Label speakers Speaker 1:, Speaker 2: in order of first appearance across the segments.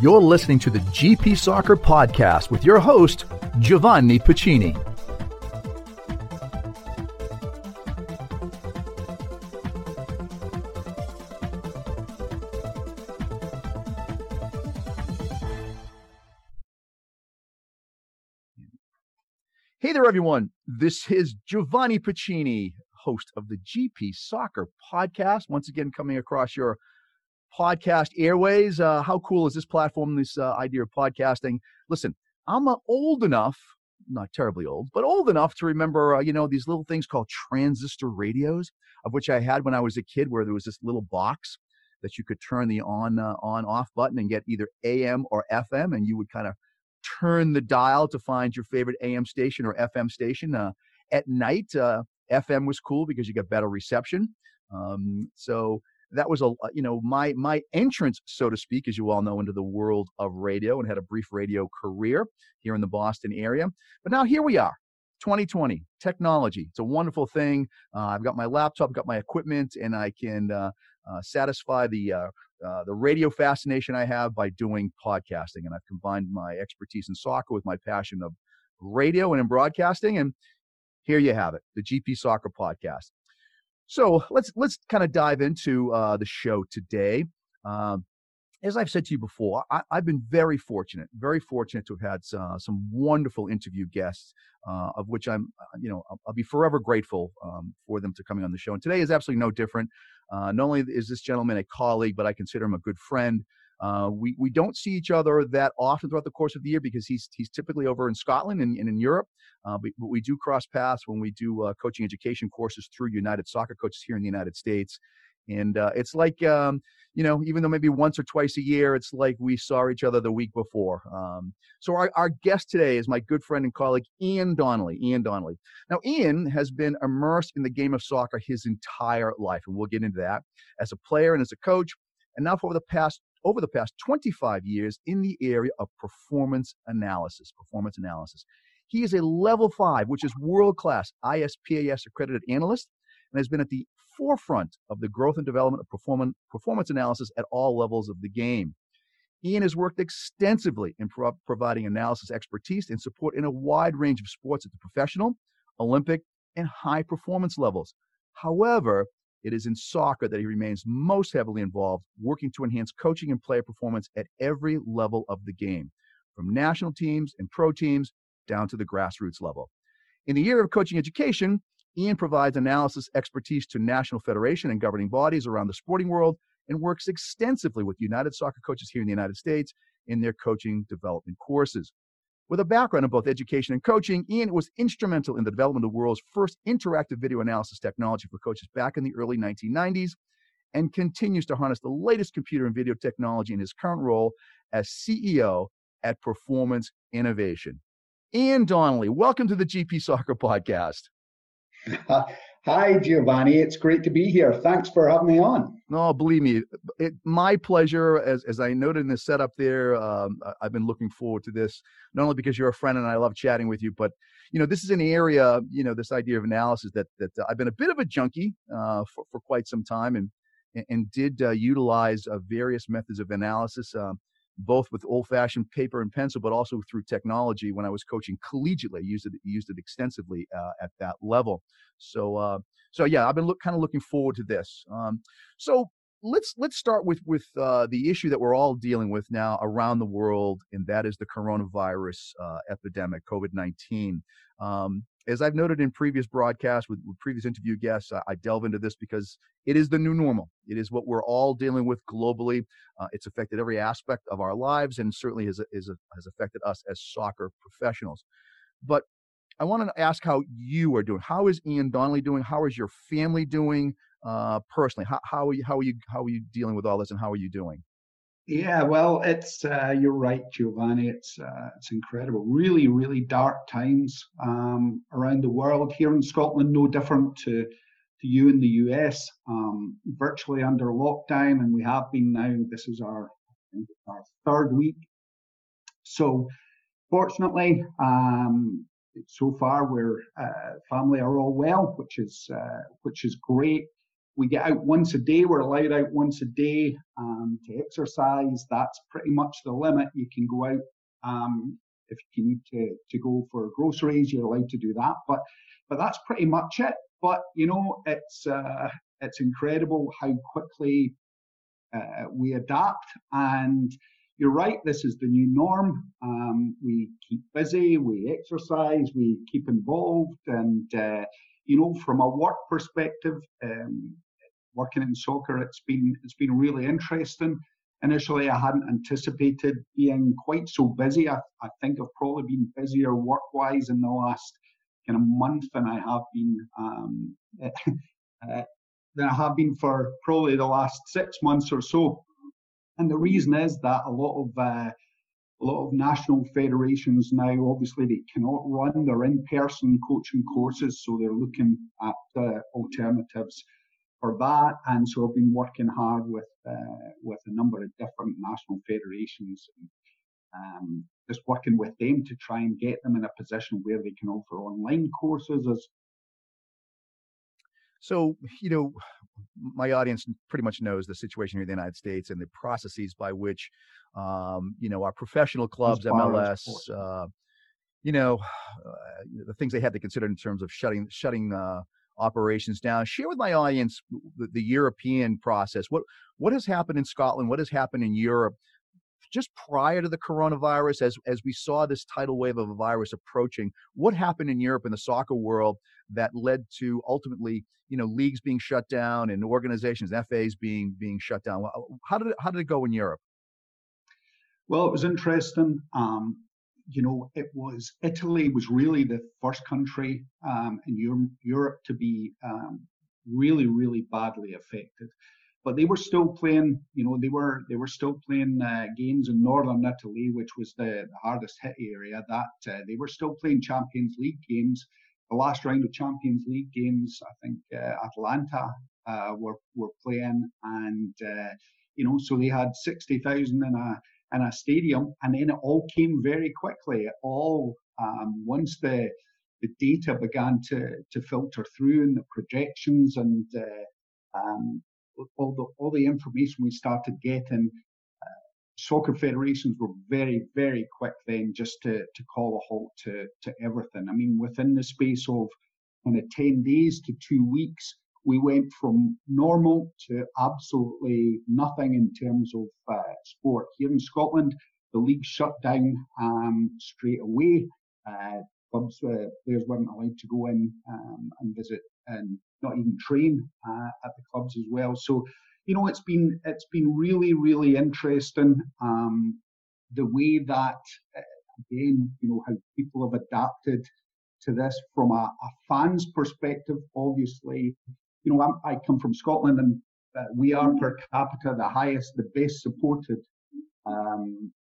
Speaker 1: You're listening to the GP Soccer Podcast with your host, Giovanni Pacini. Hey there, everyone. This is Giovanni Pacini, host of the GP Soccer Podcast. Once again, coming across your podcast airways. Uh, how cool is this platform, this uh, idea of podcasting? Listen, I'm uh, old enough, not terribly old, but old enough to remember, uh, you know, these little things called transistor radios, of which I had when I was a kid, where there was this little box that you could turn the on uh, on off button and get either AM or FM, and you would kind of turn the dial to find your favorite AM station or FM station. Uh, at night, FM was cool because you got better reception. Um, so that was a you know my my entrance so to speak as you all know into the world of radio and had a brief radio career here in the boston area. But now here we are 2020 technology it's a wonderful thing. Uh, i've got my laptop got my equipment and i can uh, uh, satisfy the uh, uh, the radio fascination i have by doing podcasting and i've combined my expertise in soccer with my passion of radio and in broadcasting and here you have it the gp soccer podcast so let's let's kind of dive into uh, the show today. Um, as I've said to you before, I, have been very fortunate, very fortunate to have had uh, some wonderful interview guests, uh, of which I'm, uh, you know, I'll, I'll be forever grateful um, for them to coming on the show. And today is absolutely no different. Uh, not only is this gentleman a colleague, but I consider him a good friend. Uh, we we don't see each other that often throughout the course of the year because he's he's typically over in Scotland and, and in Europe. Uh, but, but, we do cross paths when we do uh, coaching education courses through United Soccer Coaches here in the United States. And uh, it's like um, you know, even though maybe once or twice a year, it's like we saw each other the week before. Um, so our, our guest today is my good friend and colleague Ian Donnelly. Ian Donnelly. Now, Ian has been immersed in the game of soccer his entire life, and we'll get into that as a player and as a coach. And now for the past over the past 25 years in the area of performance analysis. Performance analysis. He is a level five, which is world class ISPAS accredited analyst, and has been at the forefront of the growth and development of performance, performance analysis at all levels of the game. Ian has worked extensively in pro- providing analysis expertise and support in a wide range of sports at the professional, Olympic, and high performance levels. However, it is in soccer that he remains most heavily involved, working to enhance coaching and player performance at every level of the game, from national teams and pro teams down to the grassroots level. In the year of coaching education, Ian provides analysis expertise to national federation and governing bodies around the sporting world and works extensively with United Soccer coaches here in the United States in their coaching development courses. With a background in both education and coaching, Ian was instrumental in the development of the world's first interactive video analysis technology for coaches back in the early 1990s and continues to harness the latest computer and video technology in his current role as CEO at Performance Innovation. Ian Donnelly, welcome to the GP Soccer Podcast.
Speaker 2: Hi, Giovanni. It's great to be here. Thanks for having me on.
Speaker 1: No, believe me, it, my pleasure. As, as I noted in the setup there, um, I've been looking forward to this, not only because you're a friend and I love chatting with you, but you know, this is an area, you know, this idea of analysis that that I've been a bit of a junkie uh, for, for quite some time, and and did uh, utilize uh, various methods of analysis. Um, both with old-fashioned paper and pencil, but also through technology. When I was coaching collegiately, I used it used it extensively uh, at that level. So, uh, so yeah, I've been look, kind of looking forward to this. Um, so let's let's start with with uh, the issue that we're all dealing with now around the world, and that is the coronavirus uh, epidemic, COVID nineteen. Um, as I've noted in previous broadcasts with, with previous interview guests, I, I, delve into this because it is the new normal. It is what we're all dealing with globally. Uh, it's affected every aspect of our lives and certainly has, has, has affected us as soccer professionals. But I want to ask how you are doing. How is Ian Donnelly doing? How is your family doing uh, personally? How, how, are you, how, are you, how are you dealing with all this and how are you doing?
Speaker 2: Yeah, well, it's uh, you're right, Giovanni. It's uh, it's incredible. Really, really dark times um, around the world. Here in Scotland, no different to to you in the US. Um, virtually under lockdown, and we have been now. This is our our third week. So, fortunately, um, so far we're uh, family are all well, which is uh, which is great. We get out once a day. We're allowed out once a day um, to exercise. That's pretty much the limit. You can go out um, if you need to, to go for groceries. You're allowed to do that, but but that's pretty much it. But you know, it's uh, it's incredible how quickly uh, we adapt. And you're right, this is the new norm. Um, we keep busy, we exercise, we keep involved, and uh, you know, from a work perspective, um, working in soccer, it's been it's been really interesting. Initially, I hadn't anticipated being quite so busy. I, I think I've probably been busier work-wise in the last kind of month than I have been um, uh, than I have been for probably the last six months or so. And the reason is that a lot of uh, a lot of national federations now, obviously, they cannot run their in-person coaching courses, so they're looking at uh, alternatives for that. And so I've been working hard with uh, with a number of different national federations, and, um, just working with them to try and get them in a position where they can offer online courses as
Speaker 1: so, you know, my audience pretty much knows the situation here in the United States and the processes by which, um, you know, our professional clubs, MLS, uh, you know, uh, the things they had to consider in terms of shutting shutting uh, operations down. Share with my audience the, the, European process. What what has happened in Scotland? What has happened in Europe? Just prior to the coronavirus, as as we saw this tidal wave of a virus approaching, what happened in Europe in the soccer world that led to ultimately, you know, leagues being shut down and organizations, FAs being being shut down. How did it, how did it go in Europe?
Speaker 2: Well, it was interesting. Um, you know, it was Italy was really the first country um, in Europe to be um, really, really badly affected. But they were still playing, you know, they were they were still playing uh, games in northern Italy, which was the, the hardest hit area. That uh, they were still playing Champions League games the last round of Champions League games, I think uh, Atalanta uh, were were playing, and uh, you know, so they had sixty thousand in a in a stadium, and then it all came very quickly. It all um, once the the data began to to filter through and the projections and uh, um, all the all the information we started getting soccer federations were very, very quick then just to, to call a halt to, to everything. I mean, within the space of kind of 10 days to two weeks, we went from normal to absolutely nothing in terms of uh, sport. Here in Scotland, the league shut down um, straight away. Uh, clubs, uh, players weren't allowed to go in um, and visit and not even train uh, at the clubs as well. So you know, it's been it's been really really interesting um, the way that uh, again, you know, how people have adapted to this from a, a fan's perspective. Obviously, you know, I'm, i come from Scotland, and uh, we are per capita the highest, the best supported um,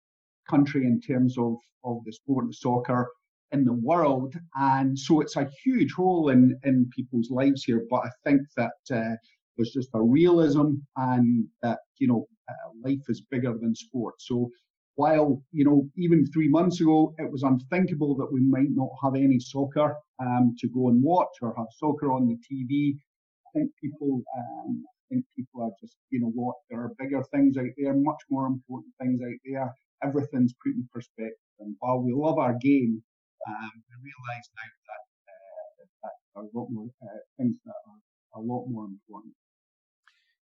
Speaker 2: country in terms of of the sport of soccer in the world, and so it's a huge hole in in people's lives here. But I think that uh, there's just a realism and that, you know, uh, life is bigger than sport. So while, you know, even three months ago, it was unthinkable that we might not have any soccer um, to go and watch or have soccer on the TV. Think people, um, I think people are just, you know what, there are bigger things out there, much more important things out there. Everything's put in perspective. And while we love our game, um, we realise now that, uh, that there are a lot more uh, things that are a lot more important.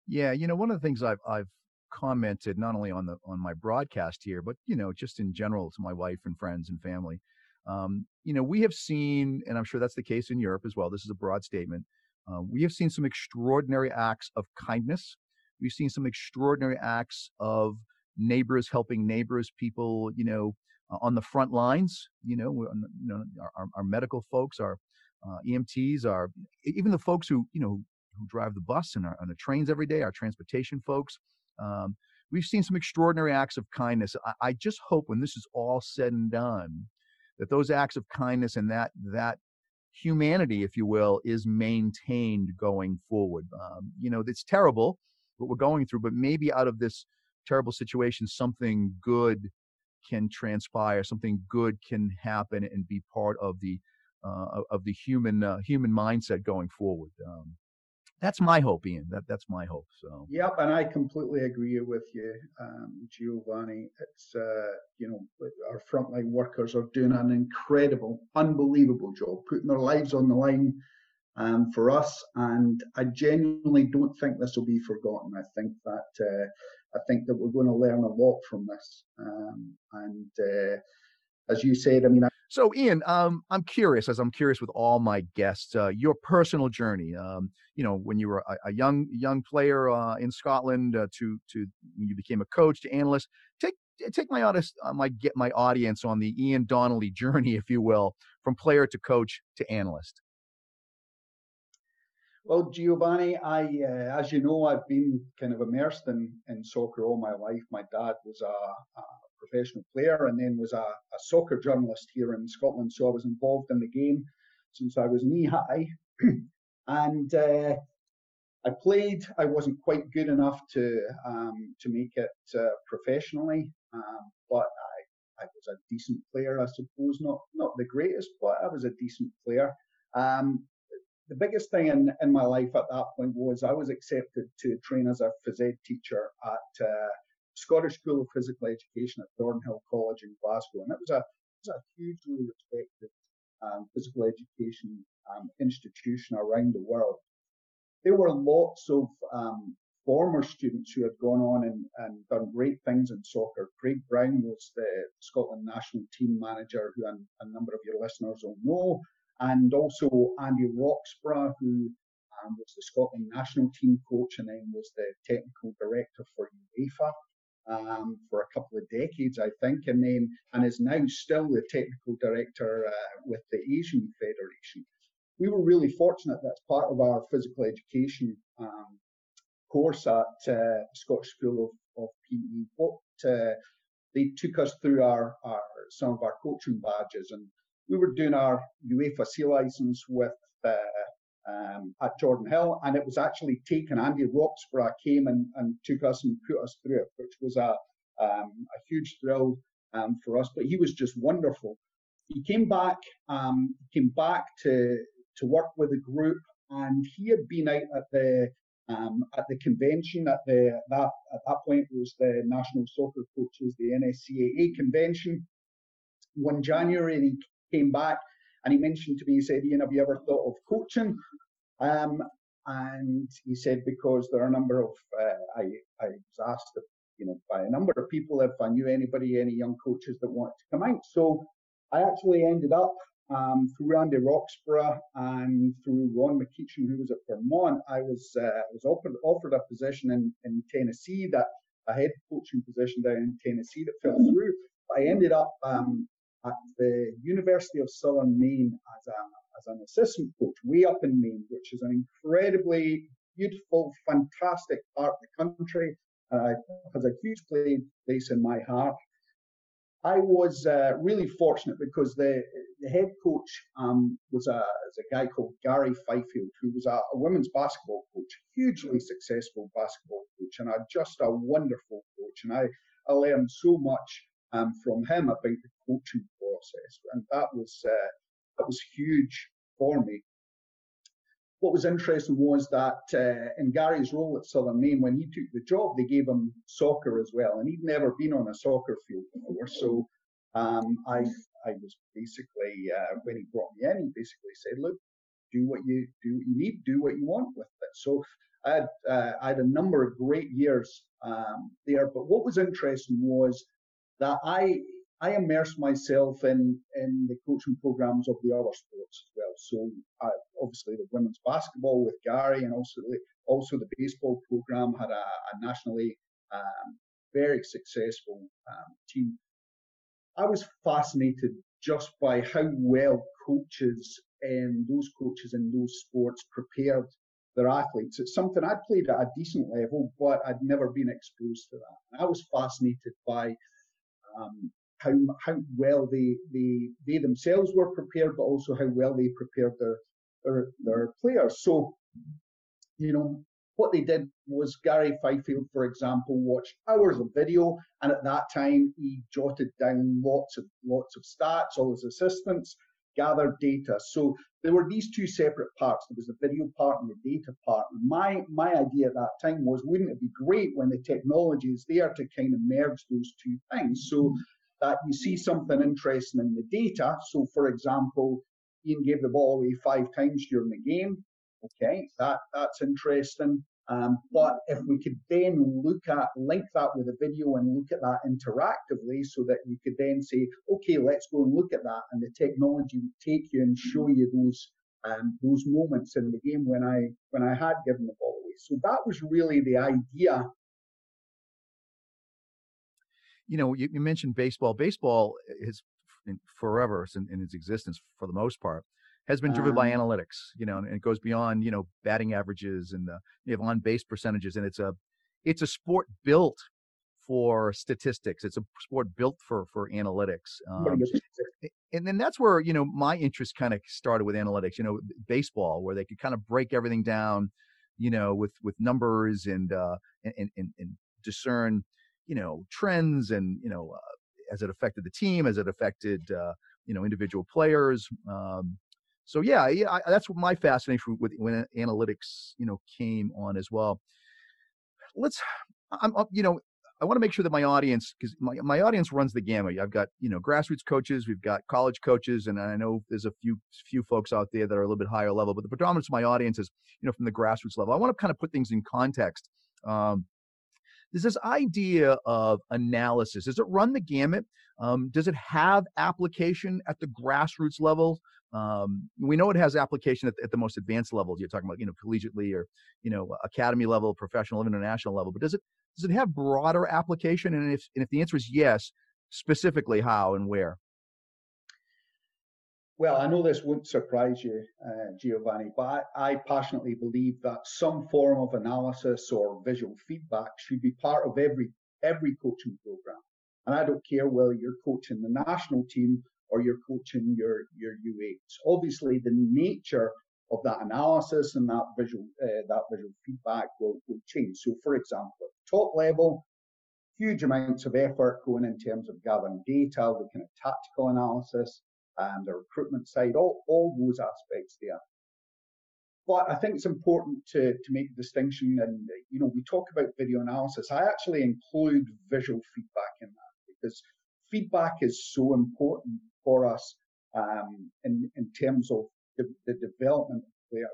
Speaker 1: Yeah, you know, one of the things I've I've commented not only on the on my broadcast here, but you know, just in general to my wife and friends and family. Um, you know, we have seen, and I'm sure that's the case in Europe as well. This is a broad statement. Uh, we have seen some extraordinary acts of kindness. We've seen some extraordinary acts of neighbors helping neighbors, people, you know, uh, on the front lines. You know, you know, our, our medical folks, our uh, EMTs, our even the folks who you know who drive the bus and, our, the trains every day, our transportation folks. Um, we've seen some extraordinary acts of kindness. I, I, just hope when this is all said and done, that those acts of kindness and that that humanity, if you will, is maintained going forward. Um, you know, it's terrible what we're going through, but maybe out of this terrible situation, something good can transpire, something good can happen, and be part of the uh, of the human uh, human mindset going forward. Um, that's my hope, Ian. That that's my hope. So.
Speaker 2: Yep, and I completely agree with you, um, Giovanni. It's uh, you know our frontline workers are doing an incredible, unbelievable job, putting their lives on the line um, for us, and I genuinely don't think this will be forgotten. I think that uh, I think that we're going to learn a lot from this, um, and uh, as you said, I mean. I,
Speaker 1: so, Ian, um, I'm curious, as I'm curious with all my guests, uh, your personal journey. Um, you know, when you were a, a young young player uh, in Scotland uh, to to you became a coach to analyst. Take take my honest uh, my get my audience on the Ian Donnelly journey, if you will, from player to coach to analyst.
Speaker 2: Well, Giovanni, I, uh, as you know, I've been kind of immersed in, in soccer all my life. My dad was a, a professional player and then was a, a, soccer journalist here in Scotland. So I was involved in the game since I was knee high. and uh, I played. I wasn't quite good enough to um, to make it uh, professionally, um, but I, I was a decent player, I suppose. Not not the greatest, but I was a decent player. Um, the biggest thing in, in my life at that point was I was accepted to train as a phys ed teacher at uh, Scottish School of Physical Education at Jordanhill College in Glasgow, and it was a, it was a hugely respected um, physical education um, institution around the world. There were lots of um, former students who had gone on and, and, done great things in soccer. Craig Brown was the Scotland national team manager, who a, number of your listeners will know, and also Andy Roxburgh, who um, was the Scotland national team coach and then was the technical director for UEFA um, for a couple of decades, I think, and then and is now still the technical director uh, with the Asian Federation. We were really fortunate that as part of our physical education um, course at uh, Scottish School of, of PE, what uh, they took us through our, our some of our coaching badges, and we were doing our UEFA C license with uh, um, at Jordan Hill, and it was actually taken. Andy Roxburgh came and, and took us and put us through it, which was a um, a huge thrill um, for us. But he was just wonderful. He came back, um, came back to to work with the group, and he had been out at the um, at the convention at the that at that point was the National Soccer Coaches, the NSCAA convention. One January, he came back and he mentioned to me, he said, Ian, have you ever thought of coaching? Um, and he said, because there are a number of, uh, I, I was asked, you know, by a number of people if I knew anybody, any young coaches that wanted to come out. So I actually ended up um, through Andy Roxburgh and through Ron McEachen, who was at Vermont, I was uh, was offered, offered a position in, in Tennessee that a head coaching position down in Tennessee that fell through. I ended up um, at the University of Southern Maine as, a, as an assistant coach, way up in Maine, which is an incredibly beautiful, fantastic part of the country. Uh, has a huge place in my heart. I was uh, really fortunate because the, the head coach um, was, a, was a guy called Gary Fifield, who was a, a, women's basketball coach, hugely successful basketball coach, and a, just a wonderful coach. And I, I learned so much um, from him about the coaching process, and that was uh, that was huge for me. What was interesting was that uh, in Gary's role at Southern Maine, when he took the job, they gave him soccer as well, and he'd never been on a soccer field before. So um, I I was basically uh, when he brought me in, he basically said, "Look, do what you do what you need, do what you want with it." So I had, uh, I had a number of great years um, there. But what was interesting was that I I immerse myself in in the coaching programs of the other sports as well. So I, obviously the women's basketball with Gary, and also the, also the baseball program had a, a nationally um, very successful um, team. I was fascinated just by how well coaches and those coaches in those sports prepared their athletes. It's something I'd played at a decent level, but I'd never been exposed to that. And I was fascinated by um, how how well they, they they themselves were prepared, but also how well they prepared their their, their players. So, you know, what they did was Gary Fifield, for example, watched hours of video, and at that time he jotted down lots of lots of stats. All his assistants gather data. So there were these two separate parts. There was the video part and the data part. My my idea at that time was, wouldn't it be great when the technology is there to kind of merge those two things? So that you see something interesting in the data. So for example, Ian gave the ball away five times during the game. Okay, that that's interesting. Um, but if we could then look at, link that with a video and look at that interactively so that you could then say, okay, let's go and look at that. And the technology would take you and show you those, um, those moments in the game when I, when I had given the ball away. So that was really the idea.
Speaker 1: You know, you, you mentioned baseball. Baseball is forever in, in its existence for the most part has been driven um, by analytics, you know, and it goes beyond, you know, batting averages and the, you have on base percentages. And it's a, it's a sport built for statistics. It's a sport built for, for analytics. Um, and then that's where, you know, my interest kind of started with analytics, you know, baseball, where they could kind of break everything down, you know, with, with numbers and, uh, and, and, and discern, you know, trends and, you know, uh, as it affected the team, as it affected, uh, you know, individual players. Um, so yeah, yeah, I, that's what my fascination with when analytics, you know, came on as well. Let's, I'm, you know, I want to make sure that my audience, because my, my audience runs the gamut. I've got you know grassroots coaches, we've got college coaches, and I know there's a few few folks out there that are a little bit higher level. But the predominance of my audience is you know from the grassroots level. I want to kind of put things in context. Um, there's this idea of analysis. Does it run the gamut? Um, does it have application at the grassroots level? Um, we know it has application at, at, the most advanced levels. You're talking about, you know, collegiately or, you know, academy level, professional, international level. But does it does it have broader application? And if and if the answer is yes, specifically how and where?
Speaker 2: Well, I know this won't surprise you, uh, Giovanni, but I, I, passionately believe that some form of analysis or visual feedback should be part of every every coaching program. And I don't care whether you're coaching the national team or you're coaching your, your U8s. Obviously, the nature of that analysis and that visual, uh, that visual feedback will, will change. So, for example, at top level, huge amounts of effort going in terms of gathering data, looking at tactical analysis, and the recruitment side, all, all those aspects there. But I think it's important to, to make a distinction. And, you know, we talk about video analysis. I actually include visual feedback in that because feedback is so important for us um, in, in terms of the, the development of players.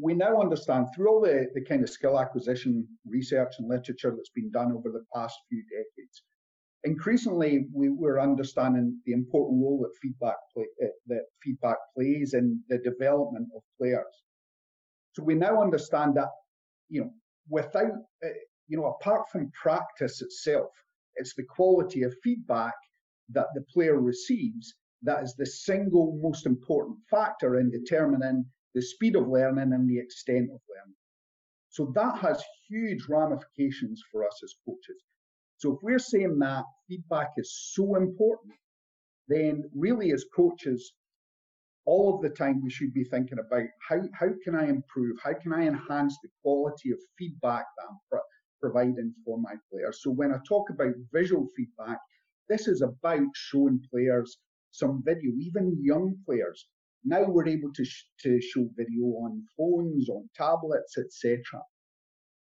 Speaker 2: We now understand through all the, the kind of skill acquisition research and literature that's been done over the past few decades, increasingly we, are understanding the important role that feedback play, uh, that feedback plays in the development of players. So we now understand that, you know, without, uh, you know, apart from practice itself, it's the quality of feedback that the player receives that is the single most important factor in determining the speed of learning and the extent of learning. So that has huge ramifications for us as coaches. So if we're saying that feedback is so important, then really as coaches, all of the time we should be thinking about how, how can I improve? How can I enhance the quality of feedback that I'm pro- providing for my players? So when I talk about visual feedback, this is about showing players some video, even young players. Now we're able to, sh- to show video on phones, on tablets, etc.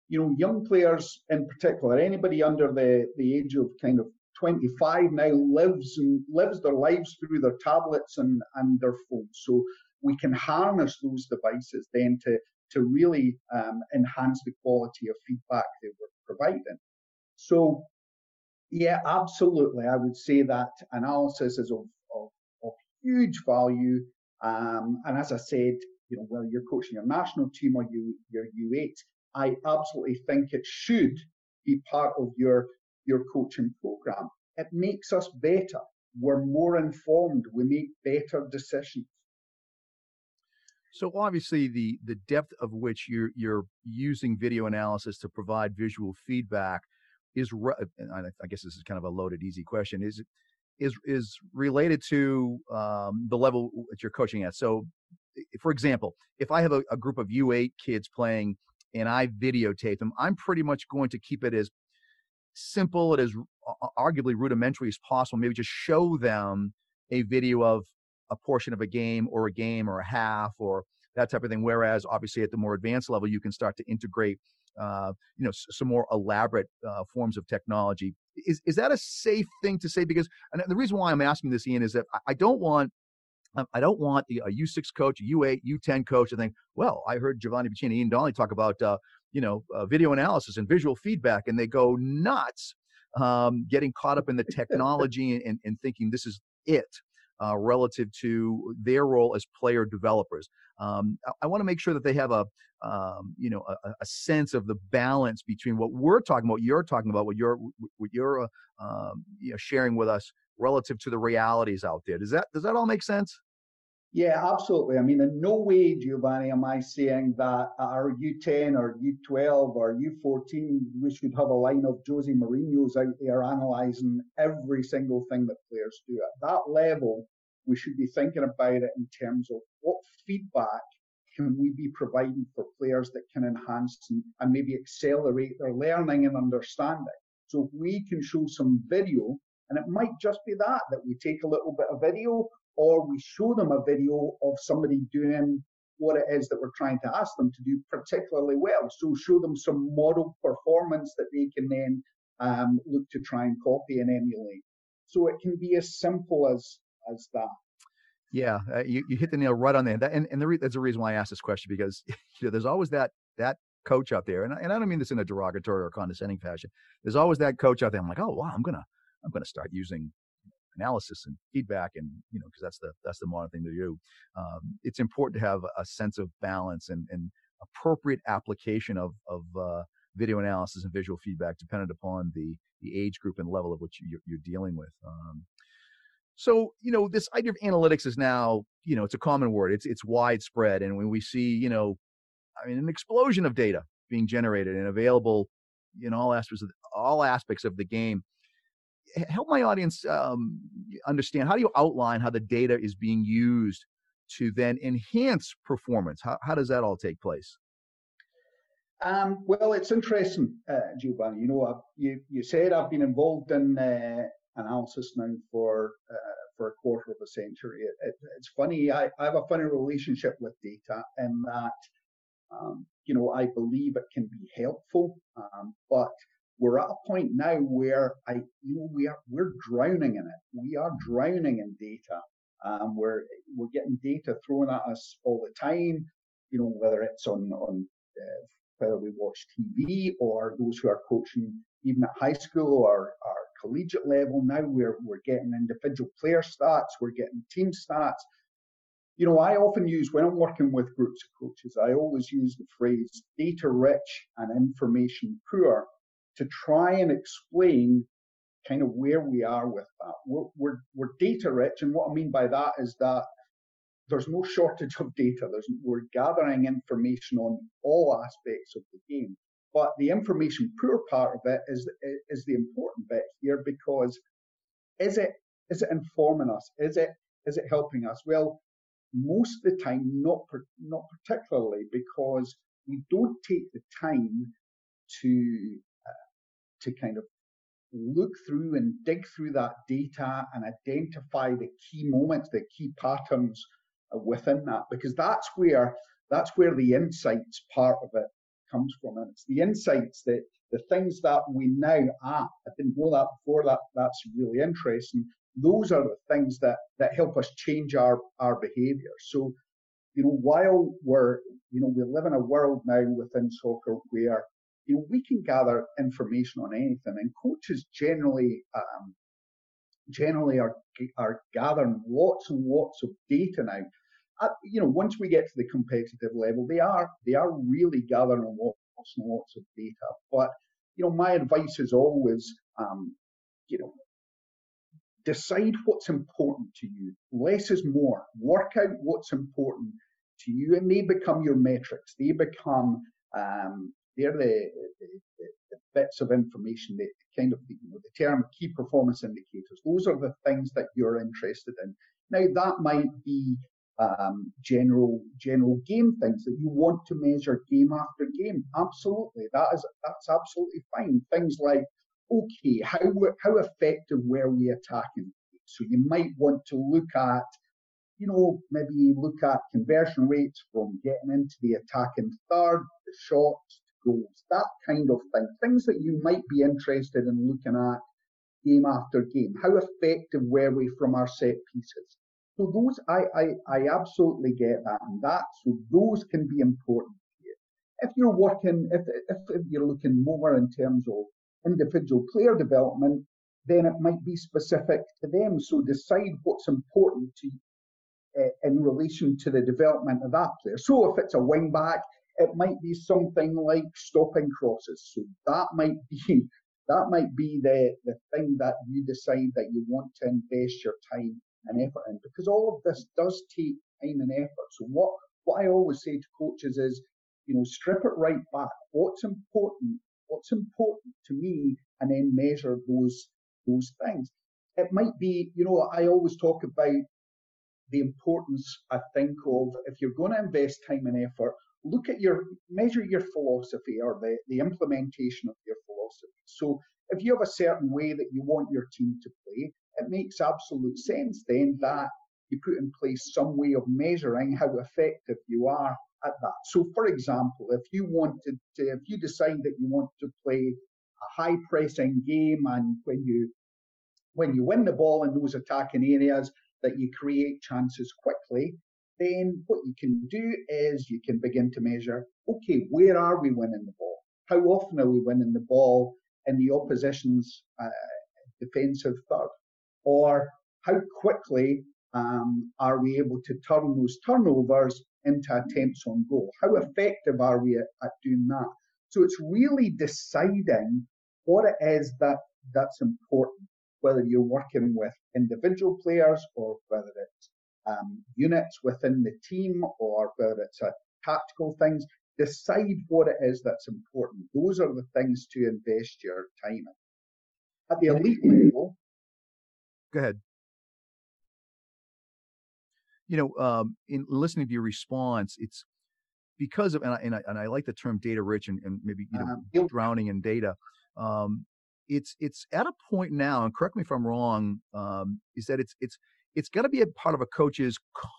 Speaker 2: You know, young players in particular, anybody under the, the age of kind of 25 now lives and lives their lives through their tablets and, and their phones. So we can harness those devices then to, to really um, enhance the quality of feedback that we're providing. So yeah, absolutely. I would say that analysis is of, of, of huge value. Um, and as I said, you know, whether you're coaching your national team or you, your U8, I absolutely think it should be part of your, your coaching program. It makes us better. We're more informed. We make better decisions.
Speaker 1: So obviously, the the depth of which you're you're using video analysis to provide visual feedback is I guess this is kind of a loaded, easy question. Is is is related to um, the level that you're coaching at. So, for example, if I have a, a group of U8 kids playing and I videotape them, I'm pretty much going to keep it as simple and as arguably rudimentary as possible. Maybe just show them a video of a portion of a game or a game or a half or that type of thing. Whereas obviously at the more advanced level, you can start to integrate, uh, you know, s- some more elaborate uh, forms of technology. Is is that a safe thing to say? Because and the reason why I'm asking this, Ian, is that I, I don't want. um, I don't want a U6 coach, a U8, U10 coach to think, well, I heard Giovanni Pacini, Ian Donnelly talk about, uh, you know, uh, video analysis and visual feedback, and they go nuts, um, getting caught up in the technology and, and thinking this is it uh, relative to their role as player developers. Um, I, I want to make sure that they have a, um, you know, a, a sense of the balance between what we're talking about, you're talking about, what you're, what you're, uh, um, you know, sharing with us relative to the realities out there. Does that does that all make sense?
Speaker 2: Yeah, absolutely. I mean, in no way, Giovanni, am I saying that at our U10 or U12 or U14, we should have a line of Jose Mourinho's out there analysing every single thing that players do. At that level, we should be thinking about it in terms of what feedback can we be providing for players that can enhance and, and maybe accelerate their learning and understanding. So if we can show some video, and it might just be that, that we take a little bit of video or we show them a video of somebody doing what it is that we're trying to ask them to do particularly well. So show them some model performance that they can then um, look to try and copy and emulate. So it can be as simple as as that.
Speaker 1: Yeah, uh, you, you hit the nail right on there. That, and and the re- that's the reason why I asked this question because you know there's always that that coach out there, and and I don't mean this in a derogatory or condescending fashion. There's always that coach out there. I'm like, oh wow, I'm gonna I'm gonna start using analysis and feedback and you know because that's the that's the modern thing to do um, it's important to have a sense of balance and, and appropriate application of of uh, video analysis and visual feedback dependent upon the the age group and level of which you're, you're dealing with um, so you know this idea of analytics is now you know it's a common word it's it's widespread and when we see you know i mean an explosion of data being generated and available in all aspects of all aspects of the game help my audience um, understand how do you outline how the data is being used to then enhance performance how, how does that all take place
Speaker 2: um, well, it's interesting, uh, Giovanni. You know, uh, you you said I've been involved in uh, analysis now for uh, for a quarter of a century. It, it, it's funny. I, I have a funny relationship with data in that, um, you know, I believe it can be helpful, um, but we're at a point now where I, you know, we are we're drowning in it. We are drowning in data. Um, we're we're getting data thrown at us all the time. You know, whether it's on on uh, whether we watch TV or those who are coaching even at high school or, or collegiate level. Now we're we're getting individual player stats, we're getting team stats. You know, I often use when I'm working with groups of coaches, I always use the phrase data rich and information poor to try and explain kind of where we are with that. We're, we're, we're data rich, and what I mean by that is that there's no shortage of data. There's, we're gathering information on all aspects of the game. But the information poor part of it is, is the important bit here because is it, is it informing us? Is it, is it helping us? Well, most of the time, not, not particularly because we don't take the time to, to kind of look through and dig through that data and identify the key moments, the key patterns within that, because that's where that's where the insights part of it comes from, and it's the insights that the things that we now ah, I didn't know that before. That that's really interesting. Those are the things that that help us change our our behaviour. So, you know, while we're you know we live in a world now within soccer where you know we can gather information on anything, and coaches generally um, generally are are gathering lots and lots of data now. You know, once we get to the competitive level, they are they are really gathering lots and lots of data. But you know, my advice is always, um, you know, decide what's important to you. Less is more. Work out what's important to you, and they become your metrics. They become um, they're the, the, the, bits of information that kind of you know, the term key performance indicators. Those are the things that you're interested in. Now that might be um, general general game things that you want to measure game after game. Absolutely, that is that's absolutely fine. Things like okay, how how effective were we attacking? So you might want to look at you know, maybe look at conversion rates from getting into the attacking third, the shots, goals, that kind of thing. Things that you might be interested in looking at game after game. How effective were we from our set pieces? So those, I, I, I absolutely get that and that. So those can be important you. If you're working, if, if, if you're looking more in terms of individual player development, then it might be specific to them. So decide what's important to uh, in relation to the development of that player. So if it's a wing back, it might be something like stopping crosses. So that might be that might be the, the thing that you decide that you want to invest your time and effort in because all of this does take time and effort. So what, what I always say to coaches is, you know, strip it right back. What's important? What's important to me? And then measure those, those things. It might be, you know, I always talk about the importance, I think, of if you're going to invest time and effort, look at your measure your philosophy or the, the implementation of your philosophy. So if you have a certain way that you want your team to play, it makes absolute sense then that you put in place some way of measuring how effective you are at that. So for example, if you wanted to, if you decide that you want to play a high pressing game and when you when you win the ball in those attacking areas that you create chances quickly, then what you can do is you can begin to measure, okay, where are we winning the ball? How often are we winning the ball in the opposition's uh, defensive third? Or how quickly um, are we able to turn those turnovers into attempts on goal? How effective are we at, at doing that? So it's really deciding what it is that that's important, whether you're working with individual players or whether it's um, units within the team or whether it's a tactical things. Decide what it is that's important. Those are the things to invest your time in. At the elite level.
Speaker 1: Go ahead. You know, um, in listening to your response, it's because of, and I, and I, and I like the term data rich and, and maybe you know, um, drowning in data. Um, it's it's at a point now, and correct me if I'm wrong, um, is that it's it's it's got to be a part of a coach's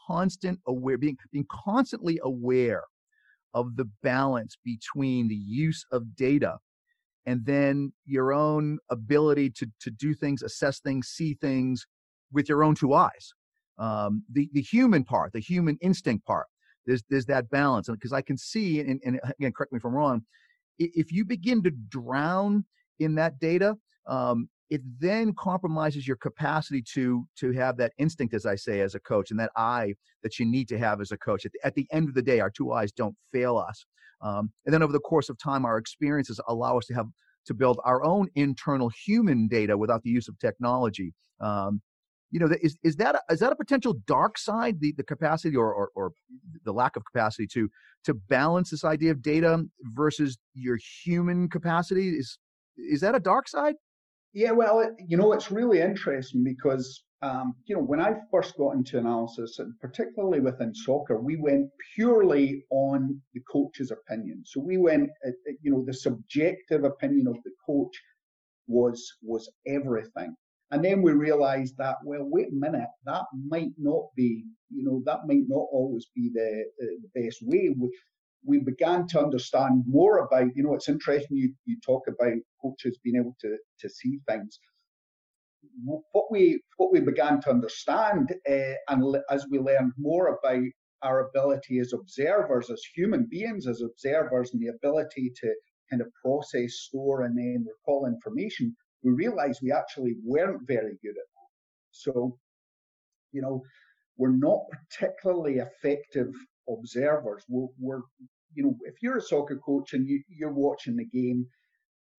Speaker 1: constant aware being being constantly aware of the balance between the use of data and then your own ability to to do things assess things see things with your own two eyes. Um, the the human part the human instinct part there's there's that balance because i can see and, and again correct me if i'm wrong if you begin to drown in that data um, it then compromises your capacity to to have that instinct as i say as a coach and that eye that you need to have as a coach. At the, at the end of the day our two eyes don't fail us um, and then over the course of time our experiences allow us to have to build our own internal human data without the use of technology um, you know is, is that a, is that a potential dark side the, the capacity or, or, or the lack of capacity to to balance this idea of data versus your human capacity? Is is that a dark side
Speaker 2: yeah, well, you know, it's really interesting because, um, you know, when I first got into analysis, and particularly within soccer, we went purely on the coach's opinion. So we went, uh, uh, you know, the subjective opinion of the coach was was everything. And then we realized that, well, wait a minute, that might not be, you know, that might not always be the, the best way. We began to understand more about, you know, it's interesting you, you talk about coaches being able to, to see things. What we, what we began to understand, uh, and as we learned more about our ability as observers, as human beings, as observers, and the ability to kind of process, store, and then recall information, we realized we actually weren't very good at that. So, you know, we're not particularly effective observers. We're, we're, you know, if you're a soccer coach and you, you're watching the game,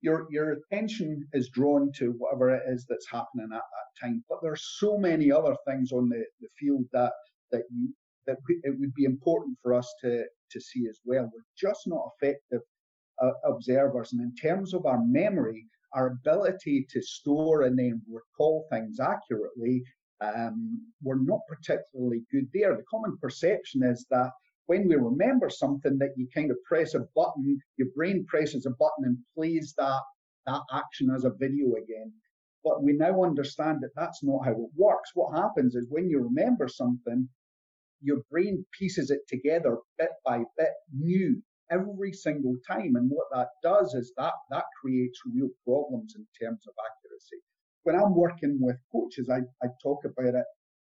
Speaker 2: your your attention is drawn to whatever it is that's happening at that time. But there's so many other things on the, the field that that you that it would be important for us to to see as well. We're just not effective uh, observers, and in terms of our memory, our ability to store and then recall things accurately um, we're not particularly good there. The common perception is that when we remember something that you kind of press a button, your brain presses a button and plays that, that action as a video again. But we now understand that that's not how it works. What happens is when you remember something, your brain pieces it together bit by bit, new every single time. And what that does is that that creates real problems in terms of accuracy. When I'm working with coaches, I, I talk about it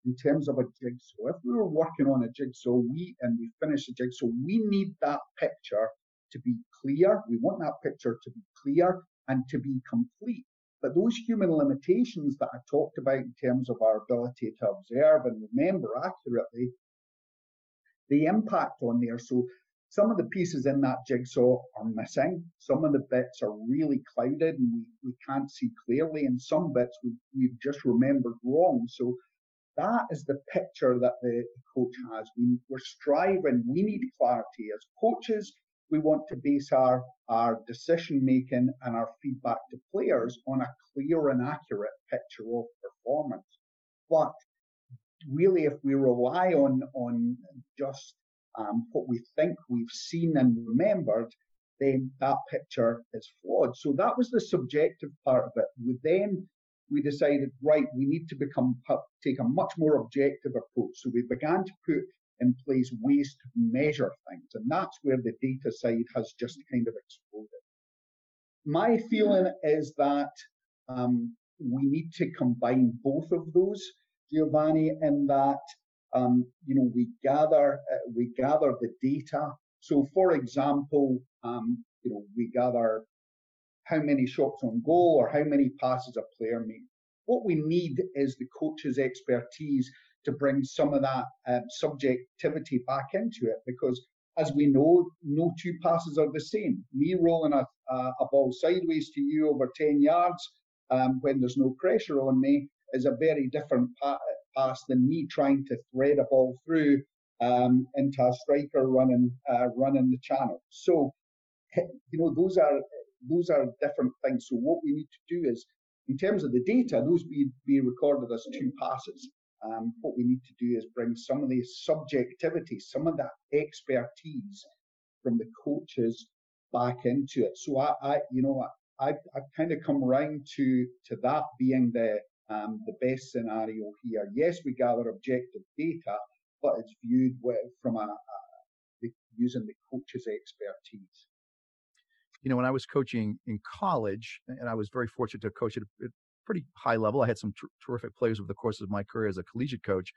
Speaker 2: in terms of a jigsaw. If we were working on a jigsaw, we and we finish the jigsaw, we need that picture to be clear. We want that picture to be clear and to be complete. But those human limitations that I talked about in terms of our ability to observe and remember accurately, the impact on there. So some of the pieces in that jigsaw are missing. Some of the bits are really clouded and we, we can't see clearly. And some bits we, we've just remembered wrong. So that is the picture that the coach has. We, we're striving, we need clarity. As coaches, we want to base our, our decision making and our feedback to players on a clear and accurate picture of performance. But really, if we rely on, on just um, what we think we've seen and remembered, then that picture is flawed. So that was the subjective part of it. We then we decided, right, we need to become take a much more objective approach. So we began to put in place ways to measure things, and that's where the data side has just kind of exploded. My feeling is that um, we need to combine both of those, Giovanni, in that um, you know we gather uh, we gather the data. So, for example, um, you know we gather how many shots on goal or how many passes a player made. What we need is the coach's expertise to bring some of that uh, subjectivity back into it because as we know, no two passes are the same. Me rolling a, a ball sideways to you over 10 yards um, when there's no pressure on me is a very different pa- pass than me trying to thread a ball through um, into a striker running uh, running the channel. So, you know, those are those are different things. So what we need to do is, in terms of the data, those be, be recorded as two passes. Um, what we need to do is bring some of the subjectivity, some of that expertise from the coaches back into it. So I, I you know, I, I've kind of come around to to that being the um, the best scenario here. Yes, we gather objective data, but it's viewed with, from a, a, using the coach's expertise
Speaker 1: you know, when I was coaching in college, and I was very fortunate to coach at a, pretty high level, I had some ter- terrific players over the course of my career as a collegiate coach,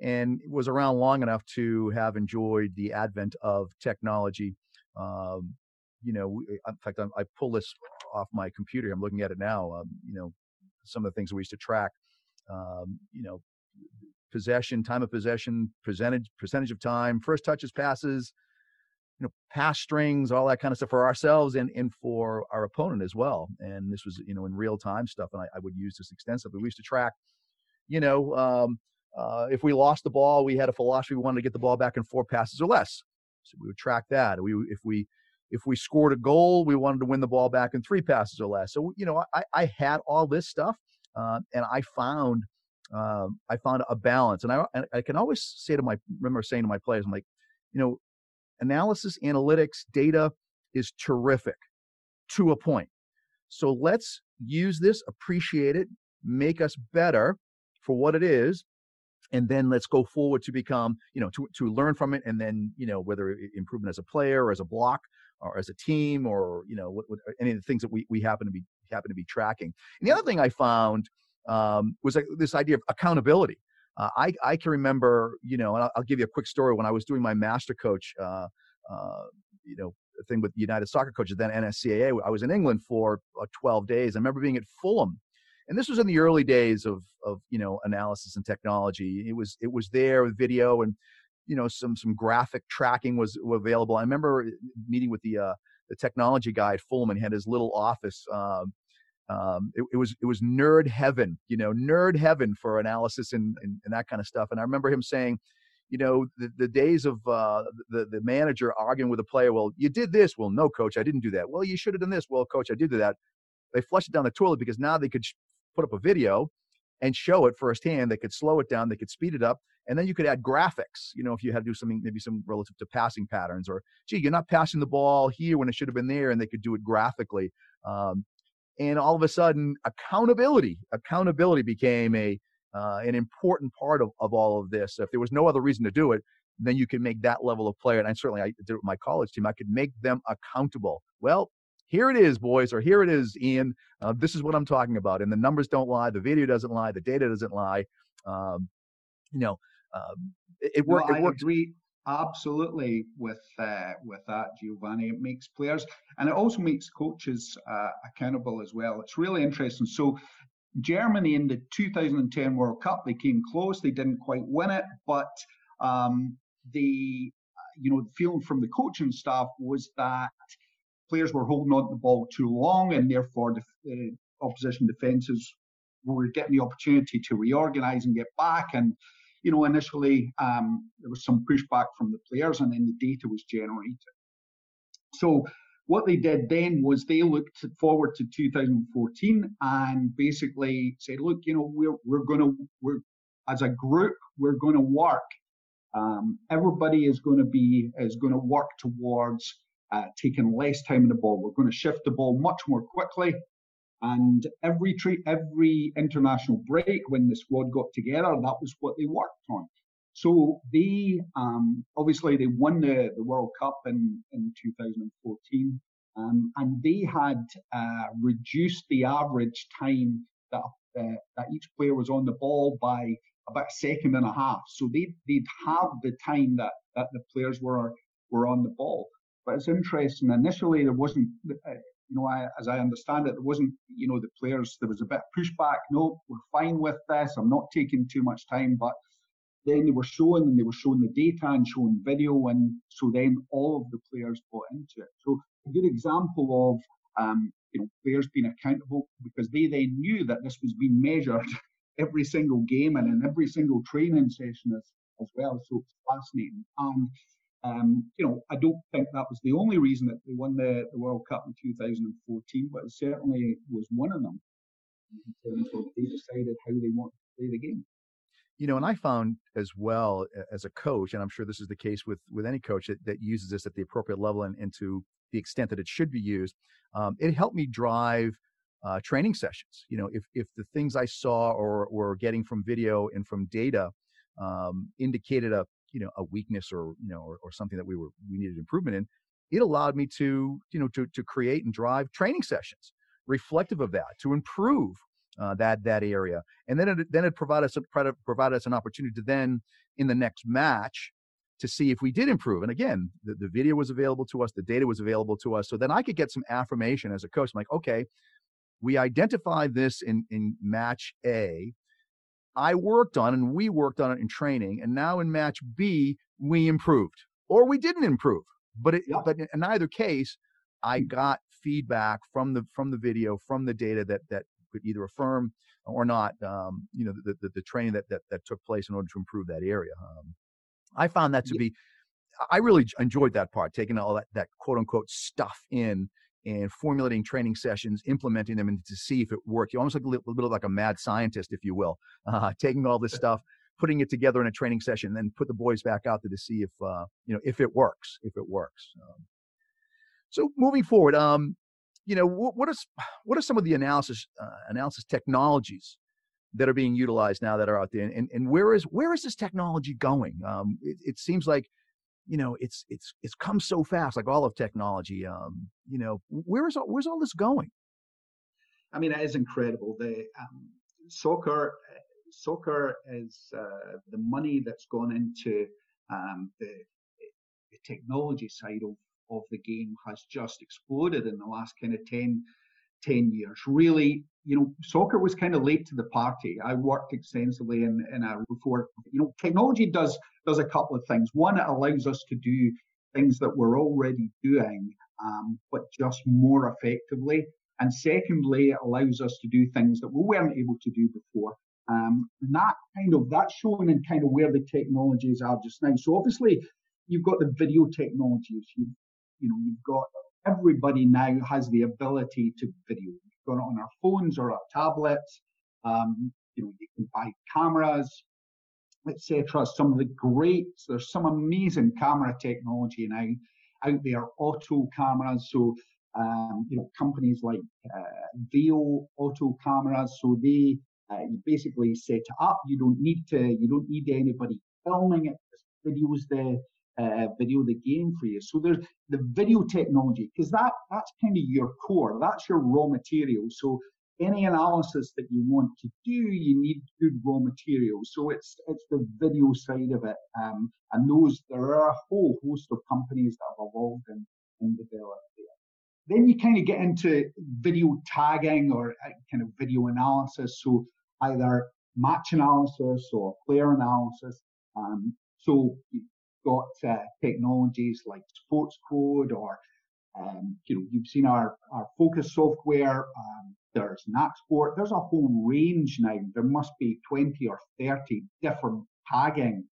Speaker 1: and was around long enough to have enjoyed the advent of technology. Um, you know, in fact, I, I pull this off my computer. I'm looking at it now. Um, you know, some of the things we used to track. Um, you know, possession, time of possession, percentage percentage of time, first touches, passes, you know, pass strings, all that kind of stuff for ourselves and, and for our opponent as well. And this was, you know, in real time stuff. And I, I would use this extensively. We used to track, you know, um, uh, if we lost the ball, we had a philosophy we wanted to get the ball back in four passes or less. So we would track that. We, if we, if we scored a goal, we wanted to win the ball back in three passes or less. So, you know, I, I had all this stuff, uh, and I found, um, I found a balance. And I, I can always say to my, remember saying to my players, I'm like, you know, analysis, analytics, data is terrific to a point. So let's use this, appreciate it, make us better for what it is, and then let's go forward to become, you know, to, to learn from it, and then, you know, whether improvement as a player, or as a block, or as a team, or you know, what, what, any of the things that we we happen to be happen to be tracking. And the other thing I found um, was like this idea of accountability. Uh, I, I can remember, you know, and I'll, I'll, give you a quick story when I was doing my master coach, uh, uh, you know, thing with United Soccer Coaches, then NSCAA. I was in England for uh, 12 days. I remember being at Fulham, and this was in the early days of of you know analysis and technology. It was it was there with video and you know some some graphic tracking was available. I remember meeting with the uh, the technology guy at Fulham he had his little office. Um, um, it, it, was it was nerd heaven, you know, nerd heaven for analysis and, and, and that kind of stuff. And I remember him saying, you know, the, the days of uh, the the manager arguing with a player. Well, you did this. Well, no, coach, I didn't do that. Well, you should have done this. Well, coach, I did do that. They flushed it down the toilet because now they could sh- put up a video and show it firsthand. They could slow it down. They could speed it up. And then you could add graphics, you know, if you had to do something, maybe some relative to passing patterns or, gee, you're not passing the ball here when it should have been there. And they could do it graphically. Um, and all of a sudden accountability accountability became a uh, an important part of, of all of this. If there was no other reason to do it, then you can make that level of player. And I certainly I did it with my college team. I could make them accountable. Well, here it is, boys, or here it is, Ian. Uh, this is what I'm talking about. And the numbers don't lie, the video doesn't lie, the data doesn't lie. Um, you know, um, it, it, worked.
Speaker 2: No,
Speaker 1: it worked.
Speaker 2: agree absolutely with uh, with that, Giovanni. It makes players and it also makes coaches uh, accountable as well. It's really interesting. So. Germany in the 2010 World Cup, they came close. They didn't quite win it, but um, the you know the feeling from the coaching staff was that players were holding on to the ball too long, and therefore the, the opposition defences were getting the opportunity to reorganise and get back. And you know, initially um, there was some pushback from the players, and then the data was generated. So what they did then was they looked forward to 2014 and basically said, look, you know, we're we're going to we're as a group we're going to work. Um, everybody is going to be is going to work towards uh, taking less time in the ball. We're going to shift the ball much more quickly. And every tre- every international break, when the squad got together, that was what they worked on. So they um, obviously they won the, the World Cup in in 2014, um, and they had uh, reduced the average time that uh, that each player was on the ball by about a second and a half. So they they'd have the time that that the players were were on the ball. But it's interesting. Initially, there wasn't, uh, you know, I, as I understand it, there wasn't, you know, the players. There was a bit of pushback. No, we're fine with this. I'm not taking too much time. But then they were showing, and they were showing the data and showing video, and so then all of the players bought into it. So a good example of, um, you know, players being accountable because they then knew that this was being measured every single game and in every single training session as, as well. So it's fascinating. And um, you know, I don't think that was the only reason that they won the, the World Cup in 2014, but it certainly was one of them they decided how they want to play the game.
Speaker 1: You know, and I found as well as a coach, and I'm sure this is the case with with any coach that, that uses this at the appropriate level and, and to the extent that it should be used, um, it helped me drive uh, training sessions. You know, if if the things I saw or were getting from video and from data um, indicated a you know a weakness or you know or, or something that we were we needed improvement in it allowed me to you know to, to create and drive training sessions reflective of that to improve uh, that that area. And then it then it provided us a, provide us an opportunity to then in the next match to see if we did improve. And again the, the video was available to us the data was available to us so then i could get some affirmation as a coach I'm like okay we identified this in in match a I worked on and we worked on it in training. And now in match B, we improved or we didn't improve. But it, yeah. but in either case, I mm. got feedback from the from the video, from the data that that could either affirm or not, um, you know, the, the, the training that, that that took place in order to improve that area. Um, I found that to yeah. be, I really enjoyed that part, taking all that that quote unquote stuff in and formulating training sessions, implementing them, and to see if it worked. You almost like a little, bit like a mad scientist, if you will, uh, taking all this stuff, putting it together in a training session, and then put the boys back out there to see if uh, you know if it works, if it works. Um, so moving forward, um, you know, what, what is what are some of the analysis uh, analysis technologies that are being utilized now that are out there, and, and where is where is this technology going? Um, it, it seems like you know it's it's it's come so fast like all of technology um you know where is all where's all this going
Speaker 2: i mean it is incredible the um, soccer soccer is uh, the money that's gone into um, the, the technology side of, of the game has just exploded in the last kind of 10 10 years. Really, you know, soccer was kind of late to the party. I worked extensively in, in a before, you know, technology does does a couple of things. One, it allows us to do things that we're already doing, um, but just more effectively. And secondly, it allows us to do things that we weren't able to do before. Um, and that kind of that's showing in kind of where the technologies are just now. So obviously, you've got the video technologies. You you know, you've got everybody now has the ability to video. We've got it on our phones or our tablets. Um, you know, you can buy cameras, etc. Some of the great, there's some amazing camera technology now out there, auto cameras. So, um, you know, companies like uh, Veo auto cameras. So they Uh, you basically set it up. You don't need to. You don't need anybody filming it. videos the uh, video the game for you. So there's the video technology because that that's kind of your core. That's your raw material. So any analysis that you want to do, you need good raw materials. So it's it's the video side of it, um, and those there are a whole host of companies that have evolved and, and developed there. Then you kind of get into video tagging or uh, kind of video analysis. So either match analysis or player analysis. Um, so you've got uh, technologies like Sports Code or um, you know, you've seen our, our focus software. Um, there's Nacsport. There's a whole range now. There must be 20 or 30 different tagging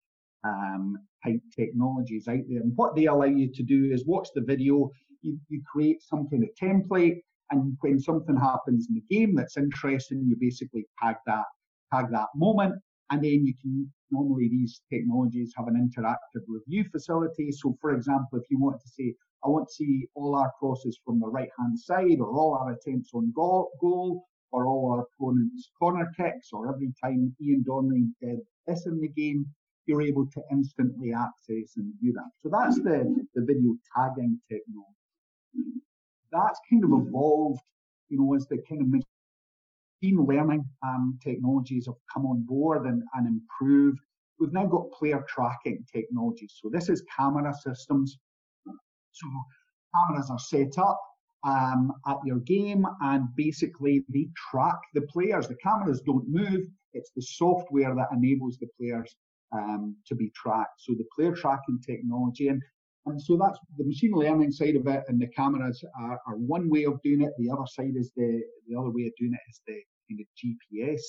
Speaker 2: um, type technologies out there. And what they allow you to do is watch the video. You, you create some kind of template, and when something happens in the game that's interesting, you basically tag that tag that moment, and then you can normally these technologies have an interactive review facility. So, for example, if you want to say I want to see all our crosses from the right hand side, or all our attempts on goal, goal or all our opponents' corner kicks, or every time Ian Donnelly did this in the game, you're able to instantly access and view that. So that's the, the video tagging technology. That's kind of evolved, you know, as the kind of machine learning um, technologies have come on board and, and improved. We've now got player tracking technologies. So this is camera systems so cameras are set up um, at your game and basically they track the players. The cameras don't move. It's the software that enables the players um, to be tracked. So the player tracking technology and and so that's the machine learning side of it, and the cameras are, are, one way of doing it. The other side is the the other way of doing it is the kind of GPS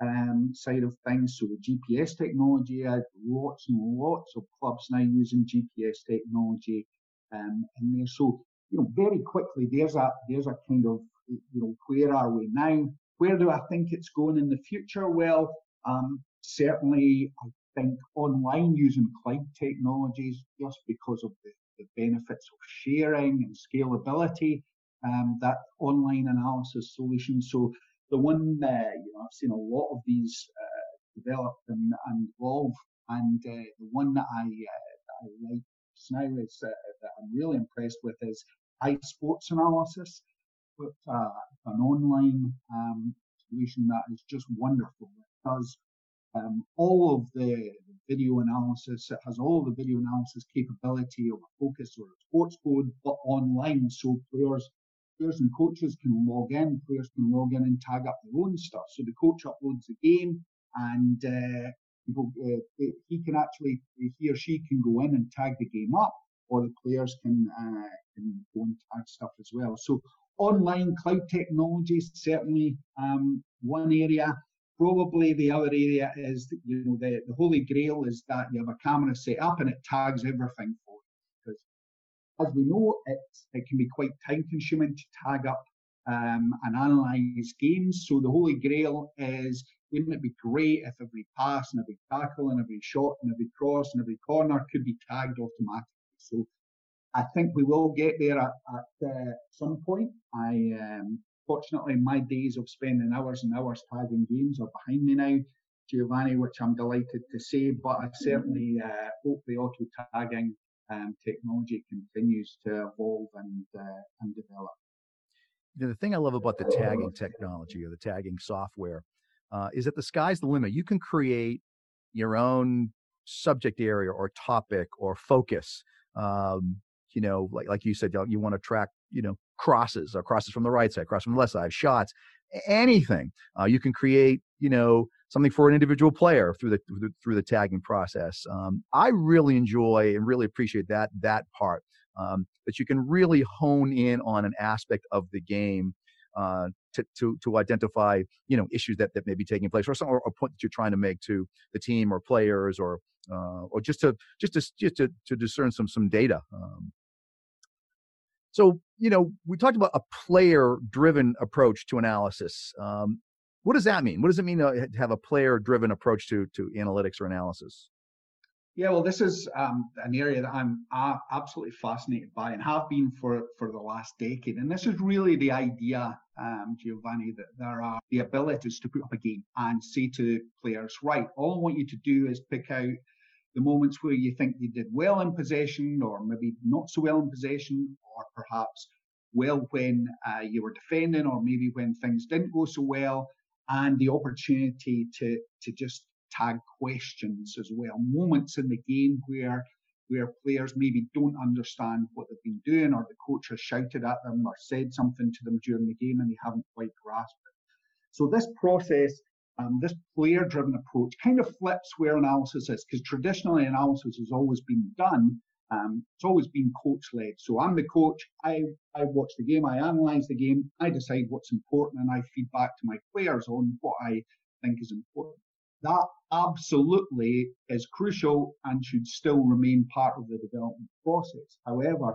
Speaker 2: um, side of things. So the GPS technology, uh, lots and lots of clubs now using GPS technology um, in there. So, you know, very quickly, there's a there's a kind of you know where are we now? Where do I think it's going in the future? Well, um, certainly, I think online using cloud technologies just because of the, the benefits of sharing and scalability. Um, that online analysis solution. So the one uh, you know I've seen a lot of these uh, develop and, and evolve, and uh, the one that I, uh, that I like uh, that I'm really impressed with is iSports analysis, with uh, an online um, solution that is just wonderful. It does um, all of the video analysis. It has all the video analysis capability of a focus or a Sportscode, but online, so players players and coaches can log in. Players can log in and tag up their own stuff. So the coach uploads the game, and uh, uh, he can actually, he or she can go in and tag the game up, or the players can, uh, can go and tag stuff as well. So online cloud technologies certainly um, one area. Probably the other area is, you know, the, the holy grail is that you have a camera set up and it tags everything for you. Because as we know, it, it can be quite time consuming to tag up um, and analyze games. So the holy grail is wouldn't it be great if every pass and every tackle and every shot and every cross and every corner could be tagged automatically? So I think we will get there at, at uh, some point. I um, fortunately my days of spending hours and hours tagging games are behind me now, Giovanni, which I'm delighted to say. But I certainly uh, hope the auto tagging um, technology continues to evolve and uh, and develop.
Speaker 1: the thing I love about the tagging technology or the tagging software uh, is that the sky's the limit. You can create your own subject area or topic or focus. Um, you know, like like you said, you want to track, you know, crosses or crosses from the right side, crosses from the left side, shots, anything. Uh, you can create, you know, something for an individual player through the through the, through the tagging process. Um, I really enjoy and really appreciate that that part. Um, that you can really hone in on an aspect of the game uh, to, to, to identify you know issues that, that may be taking place or some or a point that you're trying to make to the team or players or uh, or just to just to just to, to discern some some data. Um, so you know we talked about a player driven approach to analysis. Um, what does that mean? What does it mean to have a player driven approach to to analytics or analysis?
Speaker 2: Yeah, well, this is um, an area that I'm absolutely fascinated by and have been for, for the last decade. And this is really the idea um, Giovanni, that there are the abilities to put up a game and say to players, right, all I want you to do is pick out the moments where you think you did well in possession or maybe not so well in possession or perhaps well when uh, you were defending or maybe when things didn't go so well and the opportunity to to just tag questions as well. Moments in the game where where players maybe don't understand what they've been doing or the coach has shouted at them or said something to them during the game and they haven't quite grasped it so this process um, this player driven approach kind of flips where analysis is because traditionally analysis has always been done um, it's always been coach led. So I'm the coach. I, I watch the game. I analyze the game. I decide what's important and I feed back to my players on what I think is important. That absolutely is crucial and should still remain part of the development process. However,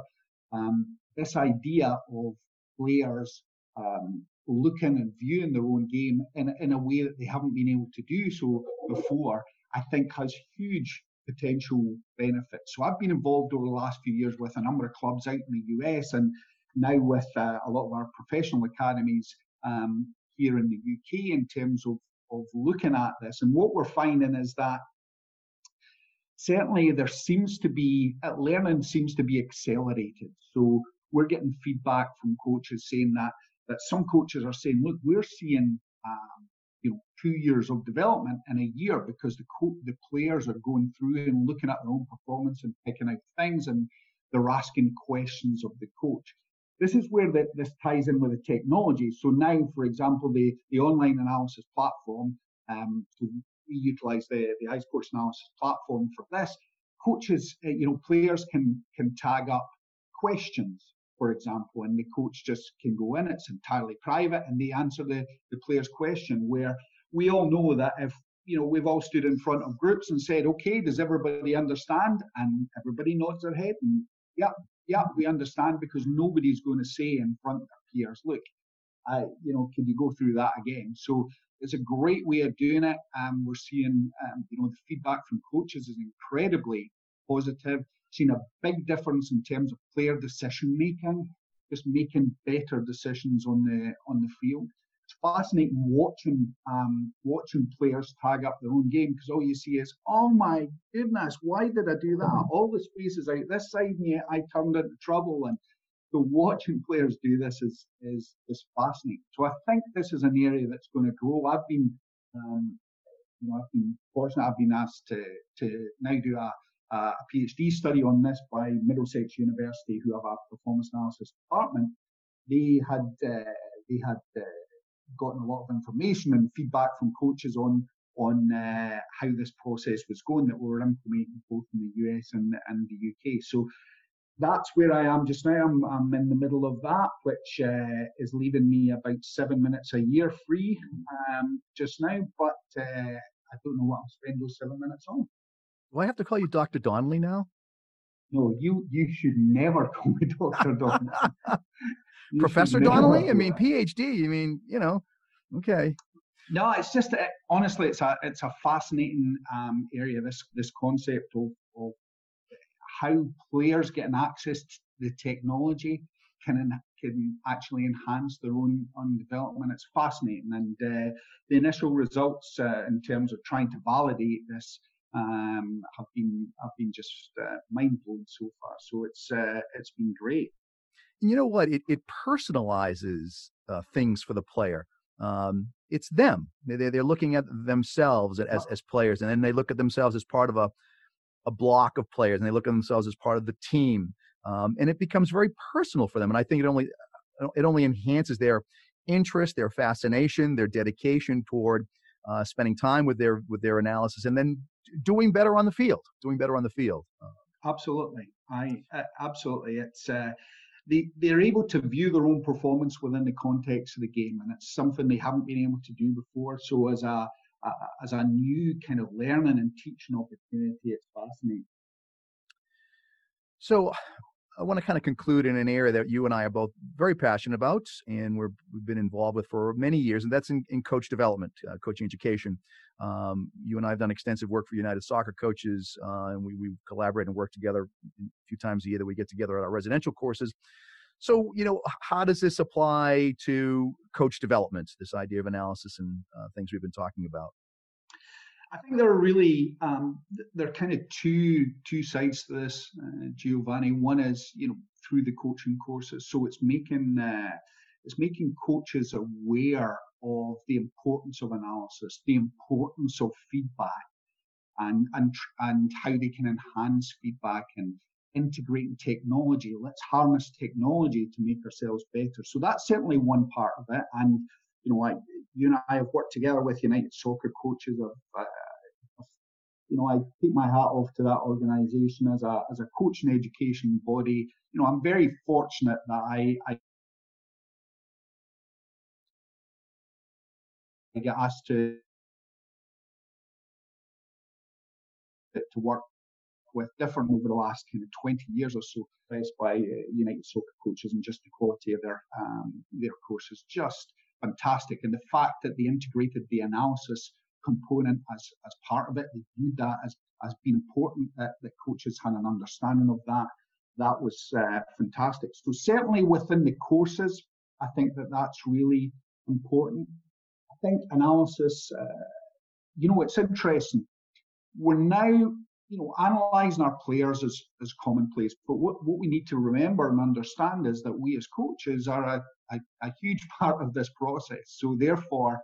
Speaker 2: um, this idea of players um, looking and viewing their own game in, in a way that they haven't been able to do so before, I think has huge potential benefits. So I've been involved over the last few years with a number of clubs out in the US and now with uh, a lot of our professional academies um, here in the UK in terms of, of looking at this. And what we're finding is that certainly there seems to be, learning seems to be accelerated. So we're getting feedback from coaches saying that, that some coaches are saying, look, we're seeing um, you know two years of development in a year because the co- the players are going through and looking at their own performance and picking out things and they're asking questions of the coach. This is where the, this ties in with the technology. So now, for example, the, the online analysis platform, um, we utilize the, the iSports analysis platform for this. Coaches, uh, you know, players can can tag up questions for example, and the coach just can go in. It's entirely private, and they answer the, the player's question. Where we all know that if you know we've all stood in front of groups and said, "Okay, does everybody understand?" and everybody nods their head, and yeah, yeah, we understand because nobody's going to say in front of their peers, "Look, I, you know, can you go through that again?" So it's a great way of doing it. Um, we're seeing, um, you know, the feedback from coaches is incredibly positive seen a big difference in terms of player decision making, just making better decisions on the on the field. Fascinating watching um, watching players tag up their own game because all you see is, oh my goodness, why did I do that? All the space is out this side, and yet I turned into trouble. And so watching players do this is is is fascinating. So I think this is an area that's going to grow. I've been um, you know, I've been fortunate. I've been asked to to now do a uh, a PhD study on this by Middlesex University, who have a performance analysis department. They had uh, they had uh, gotten a lot of information and feedback from coaches on on uh, how this process was going that we were implementing both in the US and, and the UK. So that's where I am just now. I'm, I'm in the middle of that, which uh, is leaving me about seven minutes a year free um, just now. But uh, I don't know what I'll spend those seven minutes on.
Speaker 1: Do I have to call you Dr. Donnelly now?
Speaker 2: No, you you should never call me Dr. Donnelly.
Speaker 1: Professor Donnelly? I mean, PhD. I mean, you know, okay.
Speaker 2: No, it's just uh, honestly, it's a it's a fascinating um, area. This this concept of, of how players getting access to the technology can can actually enhance their own, own development. It's fascinating, and uh, the initial results uh, in terms of trying to validate this um, have been have been just uh, mind blowing so far. So it's uh, it's been great.
Speaker 1: You know what? It it personalizes uh, things for the player. Um, it's them. They they're looking at themselves as as players, and then they look at themselves as part of a a block of players, and they look at themselves as part of the team. Um, and it becomes very personal for them. And I think it only it only enhances their interest, their fascination, their dedication toward uh, spending time with their with their analysis, and then doing better on the field, doing better on the field.
Speaker 2: Absolutely, I uh, absolutely. It's uh, they they're able to view their own performance within the context of the game, and it's something they haven't been able to do before. So as a, a as a new kind of learning and teaching opportunity, it's fascinating.
Speaker 1: So I want to kind of conclude in an area that you and I are both very passionate about, and we have been involved with for many years, and that's in, in coach development, uh, coaching education. Um, you and I have done extensive work for United Soccer Coaches, uh, and we, we collaborate and work together a few times a year that we get together at our residential courses. So, you know, how does this apply to coach development, this idea of analysis and uh, things we've been talking about?
Speaker 2: I think there are really um, there are kind of two two sides to this, uh, Giovanni. One is you know through the coaching courses, so it's making uh, it's making coaches aware of the importance of analysis, the importance of feedback, and and and how they can enhance feedback and integrating technology. Let's harness technology to make ourselves better. So that's certainly one part of it. And you know, I, you and I have worked together with United Soccer Coaches. Of, uh, you know, I take my hat off to that organisation as a as a coaching education body. You know, I'm very fortunate that I, I I get asked to to work with different over the last kind of 20 years or so, impressed by uh, United Soccer coaches and just the quality of their um, their courses, just fantastic. And the fact that they integrated the analysis component as as part of it, they viewed that as as being important that the coaches had an understanding of that. That was uh, fantastic. So certainly within the courses, I think that that's really important. I think analysis, uh, you know, it's interesting. We're now you know, analysing our players is, is commonplace. But what, what we need to remember and understand is that we as coaches are a, a, a huge part of this process. So therefore,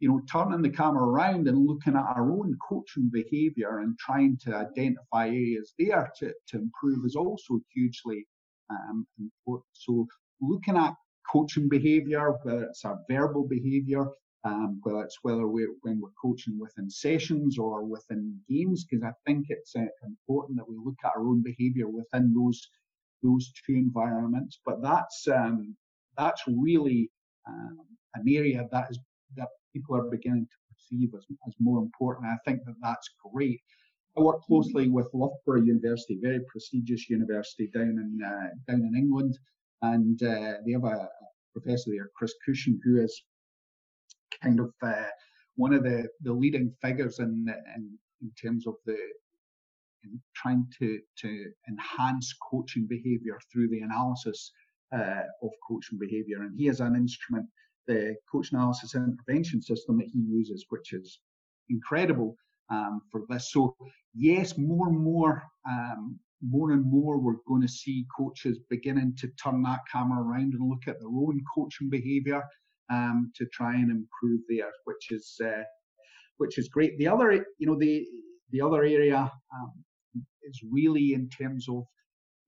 Speaker 2: you know, turning the camera around and looking at our own coaching behaviour and trying to identify areas there to, to improve is also hugely um, important. So looking at coaching behaviour, whether it's our verbal behaviour, um, whether it's whether we're when we're coaching within sessions or within games, because I think it's uh, important that we look at our own behaviour within those those two environments. But that's um, that's really um, an area that is that people are beginning to perceive as, as more important. I think that that's great. I work closely with Loughborough University, very prestigious university down in uh, down in England, and uh, they have a, professor there, Chris Cushion, who is kind of uh, one of the, the leading figures in, in, in terms of the in trying to, to enhance coaching behavior through the analysis uh, of coaching behavior. And he has an instrument, the coach analysis and intervention system that he uses, which is incredible um, for this. So yes, more and more, um, more and more, we're going to see coaches beginning to turn that camera around and look at their own coaching behavior um, to try and improve there, which is uh, which is great. The other, you know, the the other area um, is really in terms of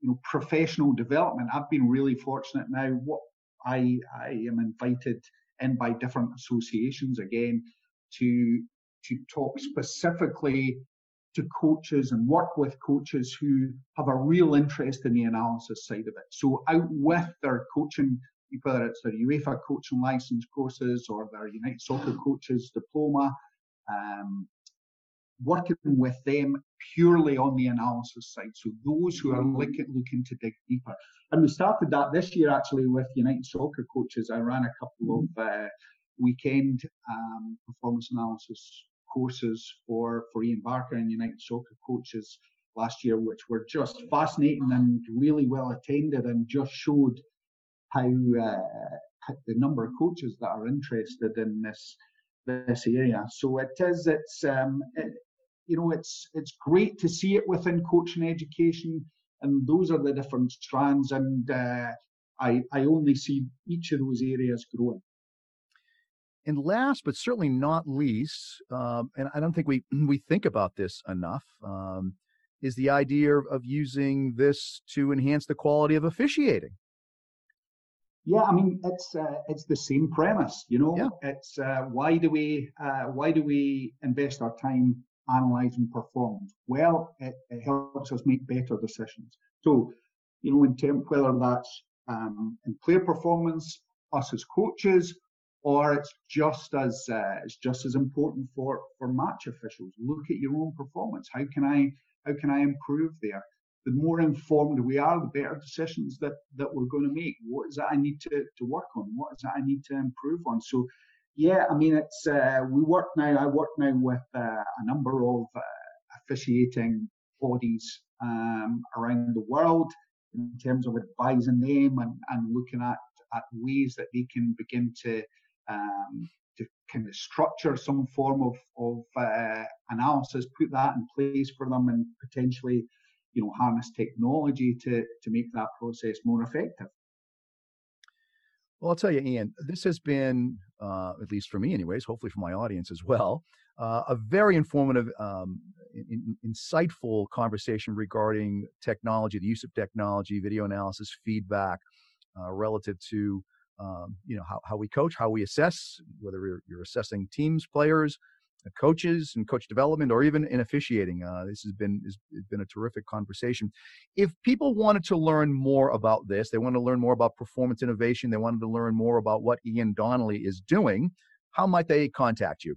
Speaker 2: you know professional development. I've been really fortunate now. What I I am invited in by different associations again to to talk specifically to coaches and work with coaches who have a real interest in the analysis side of it. So out with their coaching whether it's their UEFA coaching license courses or their United Soccer coaches diploma, um, working with them purely on the analysis side. So those who are looking, looking to dig deeper. And we started that this year actually with United Soccer coaches. I ran a couple of uh, weekend um, performance analysis courses for, for Ian Barker and United Soccer coaches last year, which were just fascinating and really well attended and just showed how uh, the number of coaches that are interested in this this area. So it is. It's um, it, you know it's it's great to see it within coaching education, and those are the different strands. And uh, I I only see each of those areas growing.
Speaker 1: And last but certainly not least, um, and I don't think we we think about this enough, um, is the idea of using this to enhance the quality of officiating.
Speaker 2: Yeah, I mean it's uh, it's the same premise, you know. Yeah. It's uh, why do we uh, why do we invest our time analysing performance? Well, it, it, helps us make better decisions. So, you know, in terms whether that's um, in player performance, us as coaches, or it's just as uh, it's just as important for for match officials. Look at your own performance. How can I how can I improve there? The more informed we are, the better decisions that, that we're going to make. What is that I need to, to work on? What is that I need to improve on? So, yeah, I mean, it's uh, we work now. I work now with uh, a number of uh, officiating bodies um, around the world. in terms of advising them and, and looking at, at ways that they can begin to um, to kind of structure some form of, of uh, analysis, put that in place for them, and potentially, you know, harness technology to to make that process more effective.
Speaker 1: Well, I'll tell you, Ian, this has been, uh, at least for me, anyways, hopefully for my audience as well, uh, a very informative, um, in, insightful conversation regarding technology, the use of technology, video analysis, feedback, uh, relative to um, you know how, how we coach, how we assess, whether you're, you're assessing teams, players, coaches, and coach development, or even in officiating. Uh, this has been has been a terrific conversation. If people wanted to learn more about this, they wanted to learn more about performance innovation, they wanted to learn more about what Ian Donnelly is doing. How might they contact you?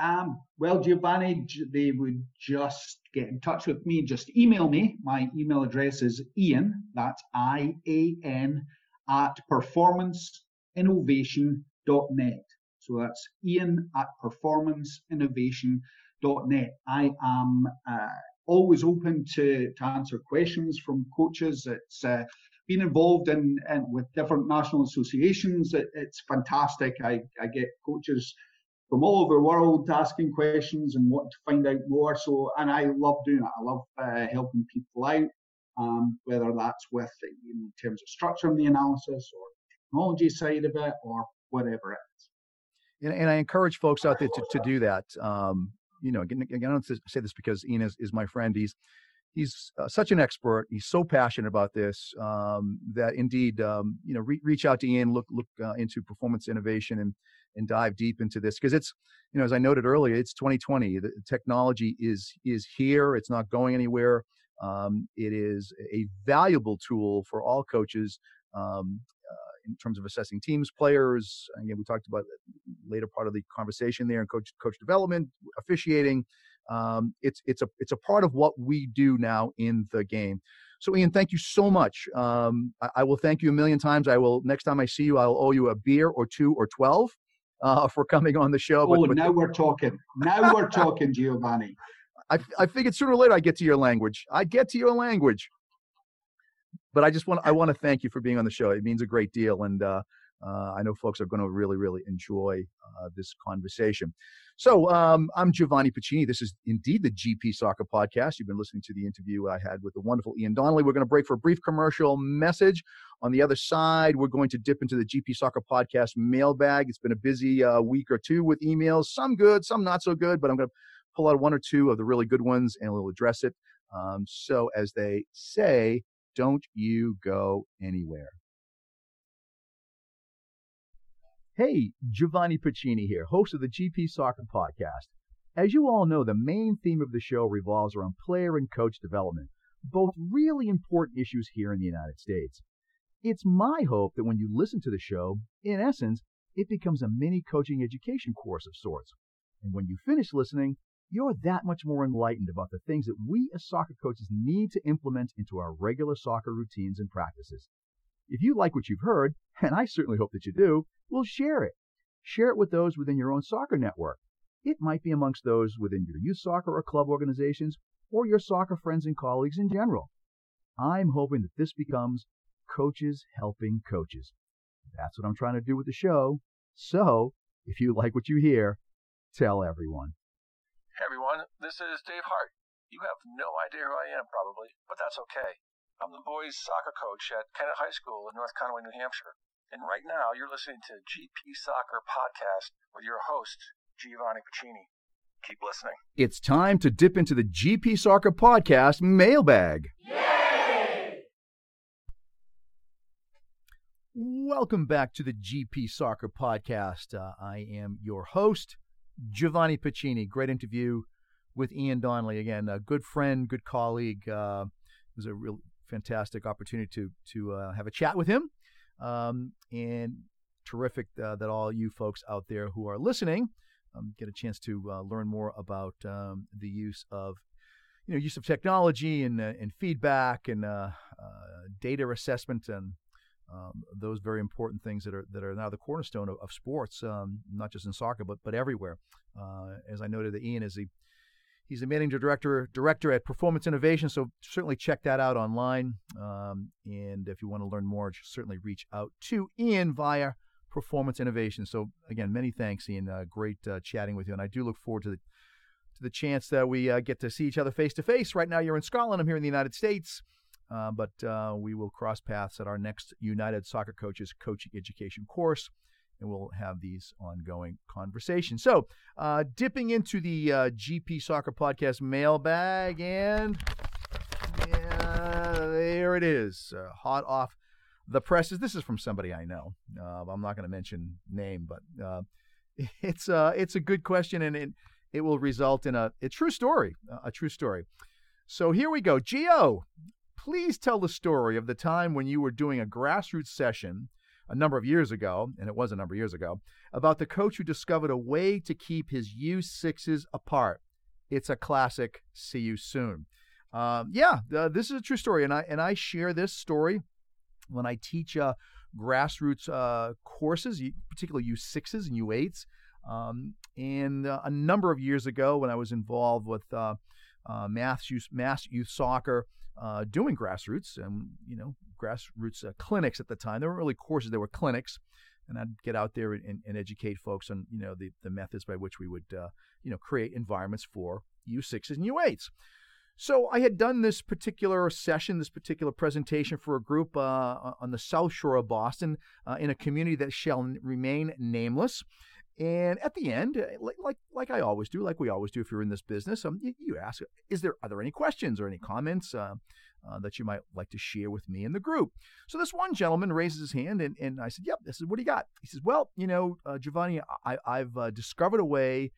Speaker 2: Um, well, Giovanni, they would just get in touch with me. Just email me. My email address is Ian, that's I A N, at performanceinnovation.net. So that's Ian at performanceinnovation.net. I am uh, always open to, to answer questions from coaches. It's uh, been involved in, in, with different national associations. It, it's fantastic. I, I get coaches from all over the world asking questions and wanting to find out more. So, and I love doing it. I love uh, helping people out, um, whether that's with in terms of structuring the analysis or technology side of it or whatever it is.
Speaker 1: And, and I encourage folks out there to, to do that. Um, you know, again, again, I don't say this because Ian is, is my friend. He's he's uh, such an expert. He's so passionate about this um, that indeed, um, you know, re- reach out to Ian, look look uh, into performance innovation and and dive deep into this because it's you know as I noted earlier, it's 2020. The technology is is here. It's not going anywhere. Um, it is a valuable tool for all coaches um, in terms of assessing teams, players. Again, we talked about later part of the conversation there, and coach coach development, officiating. Um, it's it's a it's a part of what we do now in the game. So, Ian, thank you so much. Um, I, I, will thank you a million times. I will next time I see you, I'll owe you a beer or two or twelve uh, for coming on the show.
Speaker 2: Oh, but, but now we're talking. Now we're talking, Giovanni.
Speaker 1: I, I figured sooner or later I get to your language. I get to your language. But I just want I want to thank you for being on the show. It means a great deal, and uh, uh, I know folks are going to really really enjoy uh, this conversation. So um, I'm Giovanni Pacini. This is indeed the GP Soccer Podcast. You've been listening to the interview I had with the wonderful Ian Donnelly. We're going to break for a brief commercial message. On the other side, we're going to dip into the GP Soccer Podcast mailbag. It's been a busy uh, week or two with emails, some good, some not so good, but I'm going to pull out one or two of the really good ones and we'll address it. Um, so, as they say, don't you go anywhere. Hey, Giovanni Pacini here, host of the GP Soccer Podcast. As you all know, the main theme of the show revolves around player and coach development, both really important issues here in the United States. It's my hope that when you listen to the show, in essence, it becomes a mini coaching education course of sorts. And when you finish listening, you're that much more enlightened about the things that we as soccer coaches need to implement into our regular soccer routines and practices. If you like what you've heard, and I certainly hope that you do, well, share it. Share it with those within your own soccer network. It might be amongst those within your youth soccer or club organizations, or your soccer friends and colleagues in general. I'm hoping that this becomes coaches helping coaches. That's what I'm trying to do with the show. So, if you like what you hear, tell everyone.
Speaker 3: Hey everyone, this is Dave Hart. You have no idea who I am, probably, but that's okay. I'm the boys soccer coach at Kennett High School in North Conway, New Hampshire. And right now, you're listening to GP Soccer Podcast with your host, Giovanni Pacini. Keep listening.
Speaker 1: It's time to dip into the GP Soccer Podcast mailbag.
Speaker 4: Yay!
Speaker 1: Welcome back to the GP Soccer Podcast. Uh, I am your host, Giovanni Pacini. Great interview with Ian Donnelly. Again, a good friend, good colleague. Uh, it was a real fantastic opportunity to to uh, have a chat with him. Um, and terrific uh, that all you folks out there who are listening um, get a chance to uh, learn more about um, the use of you know use of technology and uh, and feedback and uh, data assessment and um, those very important things that are that are now the cornerstone of, of sports, um, not just in soccer but but everywhere. Uh, as I noted, that Ian is a He's the managing director director at Performance Innovation, so certainly check that out online. Um, and if you want to learn more, certainly reach out to Ian via Performance Innovation. So again, many thanks, Ian. Uh, great uh, chatting with you, and I do look forward to the to the chance that we uh, get to see each other face to face. Right now, you're in Scotland. I'm here in the United States. Uh, but uh, we will cross paths at our next United Soccer Coaches Coaching Education course and we'll have these ongoing conversations. So, uh, dipping into the uh, GP Soccer Podcast mailbag, and yeah, there it is, uh, hot off the presses. This is from somebody I know. Uh, I'm not going to mention name, but it's it's a good question, and it it will result in a, a true story, a true story. So here we go. Geo, please tell the story of the time when you were doing a grassroots session a number of years ago, and it was a number of years ago, about the coach who discovered a way to keep his U6s apart. It's a classic. See you soon. Um, yeah, uh, this is a true story, and I and I share this story when I teach uh, grassroots uh, courses, particularly U6s and U8s. Um, and uh, a number of years ago, when I was involved with uh, mass youth, mass youth soccer, uh, doing grassroots and you know grassroots uh, clinics at the time. There weren't really courses; there were clinics, and I'd get out there and, and educate folks on you know the, the methods by which we would uh, you know create environments for U6s and U8s. So I had done this particular session, this particular presentation for a group uh, on the South Shore of Boston uh, in a community that shall remain nameless. And at the end, uh, like, like I always do, like we always do if you're in this business, um, you, you ask, is there are there any questions or any comments uh, uh, that you might like to share with me in the group? So this one gentleman raises his hand, and, and I said, yep, this is what he got. He says, well, you know, uh, Giovanni, I, I've uh, discovered a way,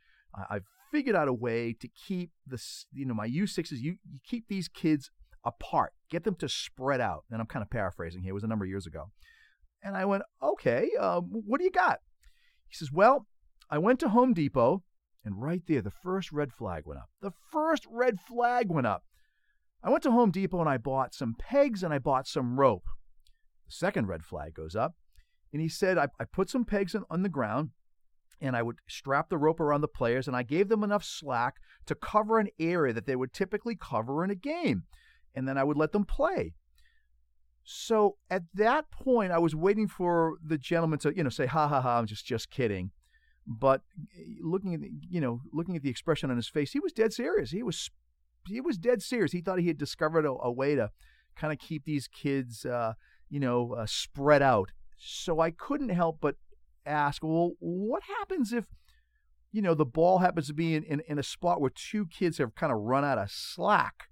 Speaker 1: I've figured out a way to keep this, you know, my U6s, you, you keep these kids apart, get them to spread out. And I'm kind of paraphrasing here, it was a number of years ago. And I went, okay, uh, what do you got? He says, Well, I went to Home Depot, and right there, the first red flag went up. The first red flag went up. I went to Home Depot and I bought some pegs and I bought some rope. The second red flag goes up, and he said, I, I put some pegs on, on the ground and I would strap the rope around the players and I gave them enough slack to cover an area that they would typically cover in a game. And then I would let them play. So at that point, I was waiting for the gentleman to, you know, say, "Ha ha ha, I'm just just kidding." But eh, looking at the, you know, looking at the expression on his face, he was dead serious. He was he was dead serious. He thought he had discovered a, a way to kind of keep these kids, uh, you know, uh, spread out. So I couldn't help but ask, well, what happens if, you know, the ball happens to be in, in, in a spot where two kids have kind of run out of slack?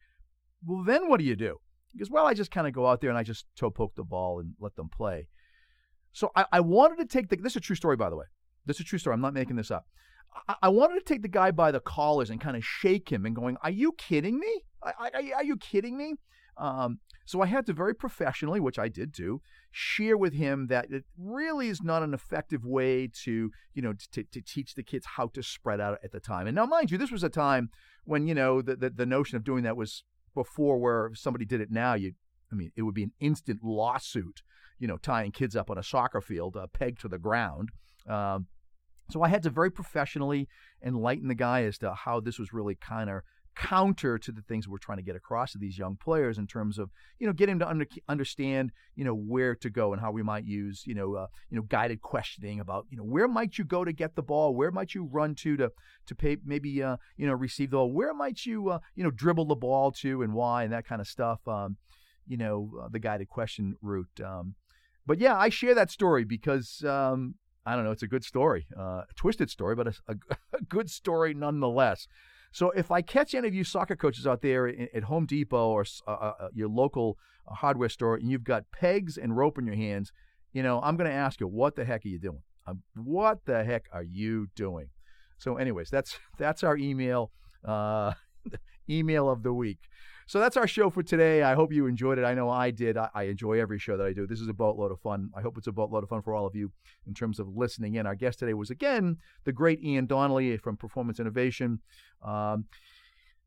Speaker 1: Well, then what do you do? Because Well, I just kind of go out there and I just toe poke the ball and let them play. So I, I wanted to take the, this is a true story, by the way. This is a true story. I'm not making this up. I, I wanted to take the guy by the collars and kind of shake him and going, Are you kidding me? I, I, are you kidding me? Um, so I had to very professionally, which I did do, share with him that it really is not an effective way to, you know, to, to teach the kids how to spread out at the time. And now, mind you, this was a time when, you know, the, the, the notion of doing that was before where somebody did it now, you, I mean, it would be an instant lawsuit, you know, tying kids up on a soccer field, uh, pegged to the ground. Um, so I had to very professionally enlighten the guy as to how this was really kind of counter to the things we're trying to get across to these young players in terms of you know getting to under, understand you know where to go and how we might use you know uh, you know guided questioning about you know where might you go to get the ball? Where might you run to to to pay, maybe uh, you know receive the ball? Where might you uh, you know dribble the ball to and why and that kind of stuff um, you know uh, the guided question route um, but yeah I share that story because um, I don't know it's a good story uh, a twisted story but a, a, a good story nonetheless. So if I catch any of you soccer coaches out there at Home Depot or uh, uh, uh, your local uh, hardware store and you've got pegs and rope in your hands, you know, I'm going to ask you, what the heck are you doing? Um, what the heck are you doing? So, anyways, that's that's our email uh, email of the week. So that's our show for today. I hope you enjoyed it. I know I did. I, I, enjoy every show that I do. This is a boatload of fun. I hope it's a boatload of fun for all of you in terms of listening in. Our guest today was again the great Ian Donnelly from Performance Innovation. Um,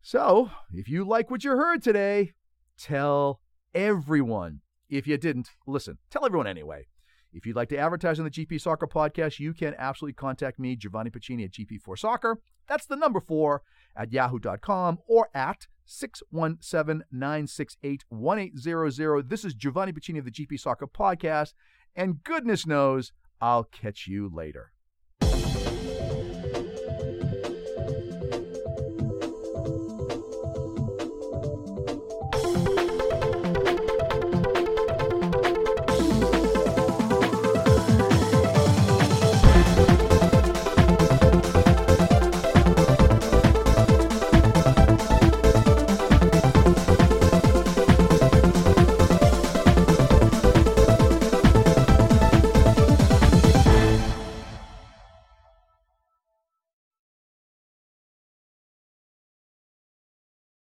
Speaker 1: so if you like what you heard today, tell everyone. If you didn't, listen, tell everyone anyway. If you'd like to advertise on the GP Soccer podcast, you can absolutely contact me, Giovanni Pacini at GP4 Soccer. That's the number four at yahoo.com or at 617 968 1800. This is Giovanni Pacini of the GP Soccer podcast, and goodness knows I'll catch you later.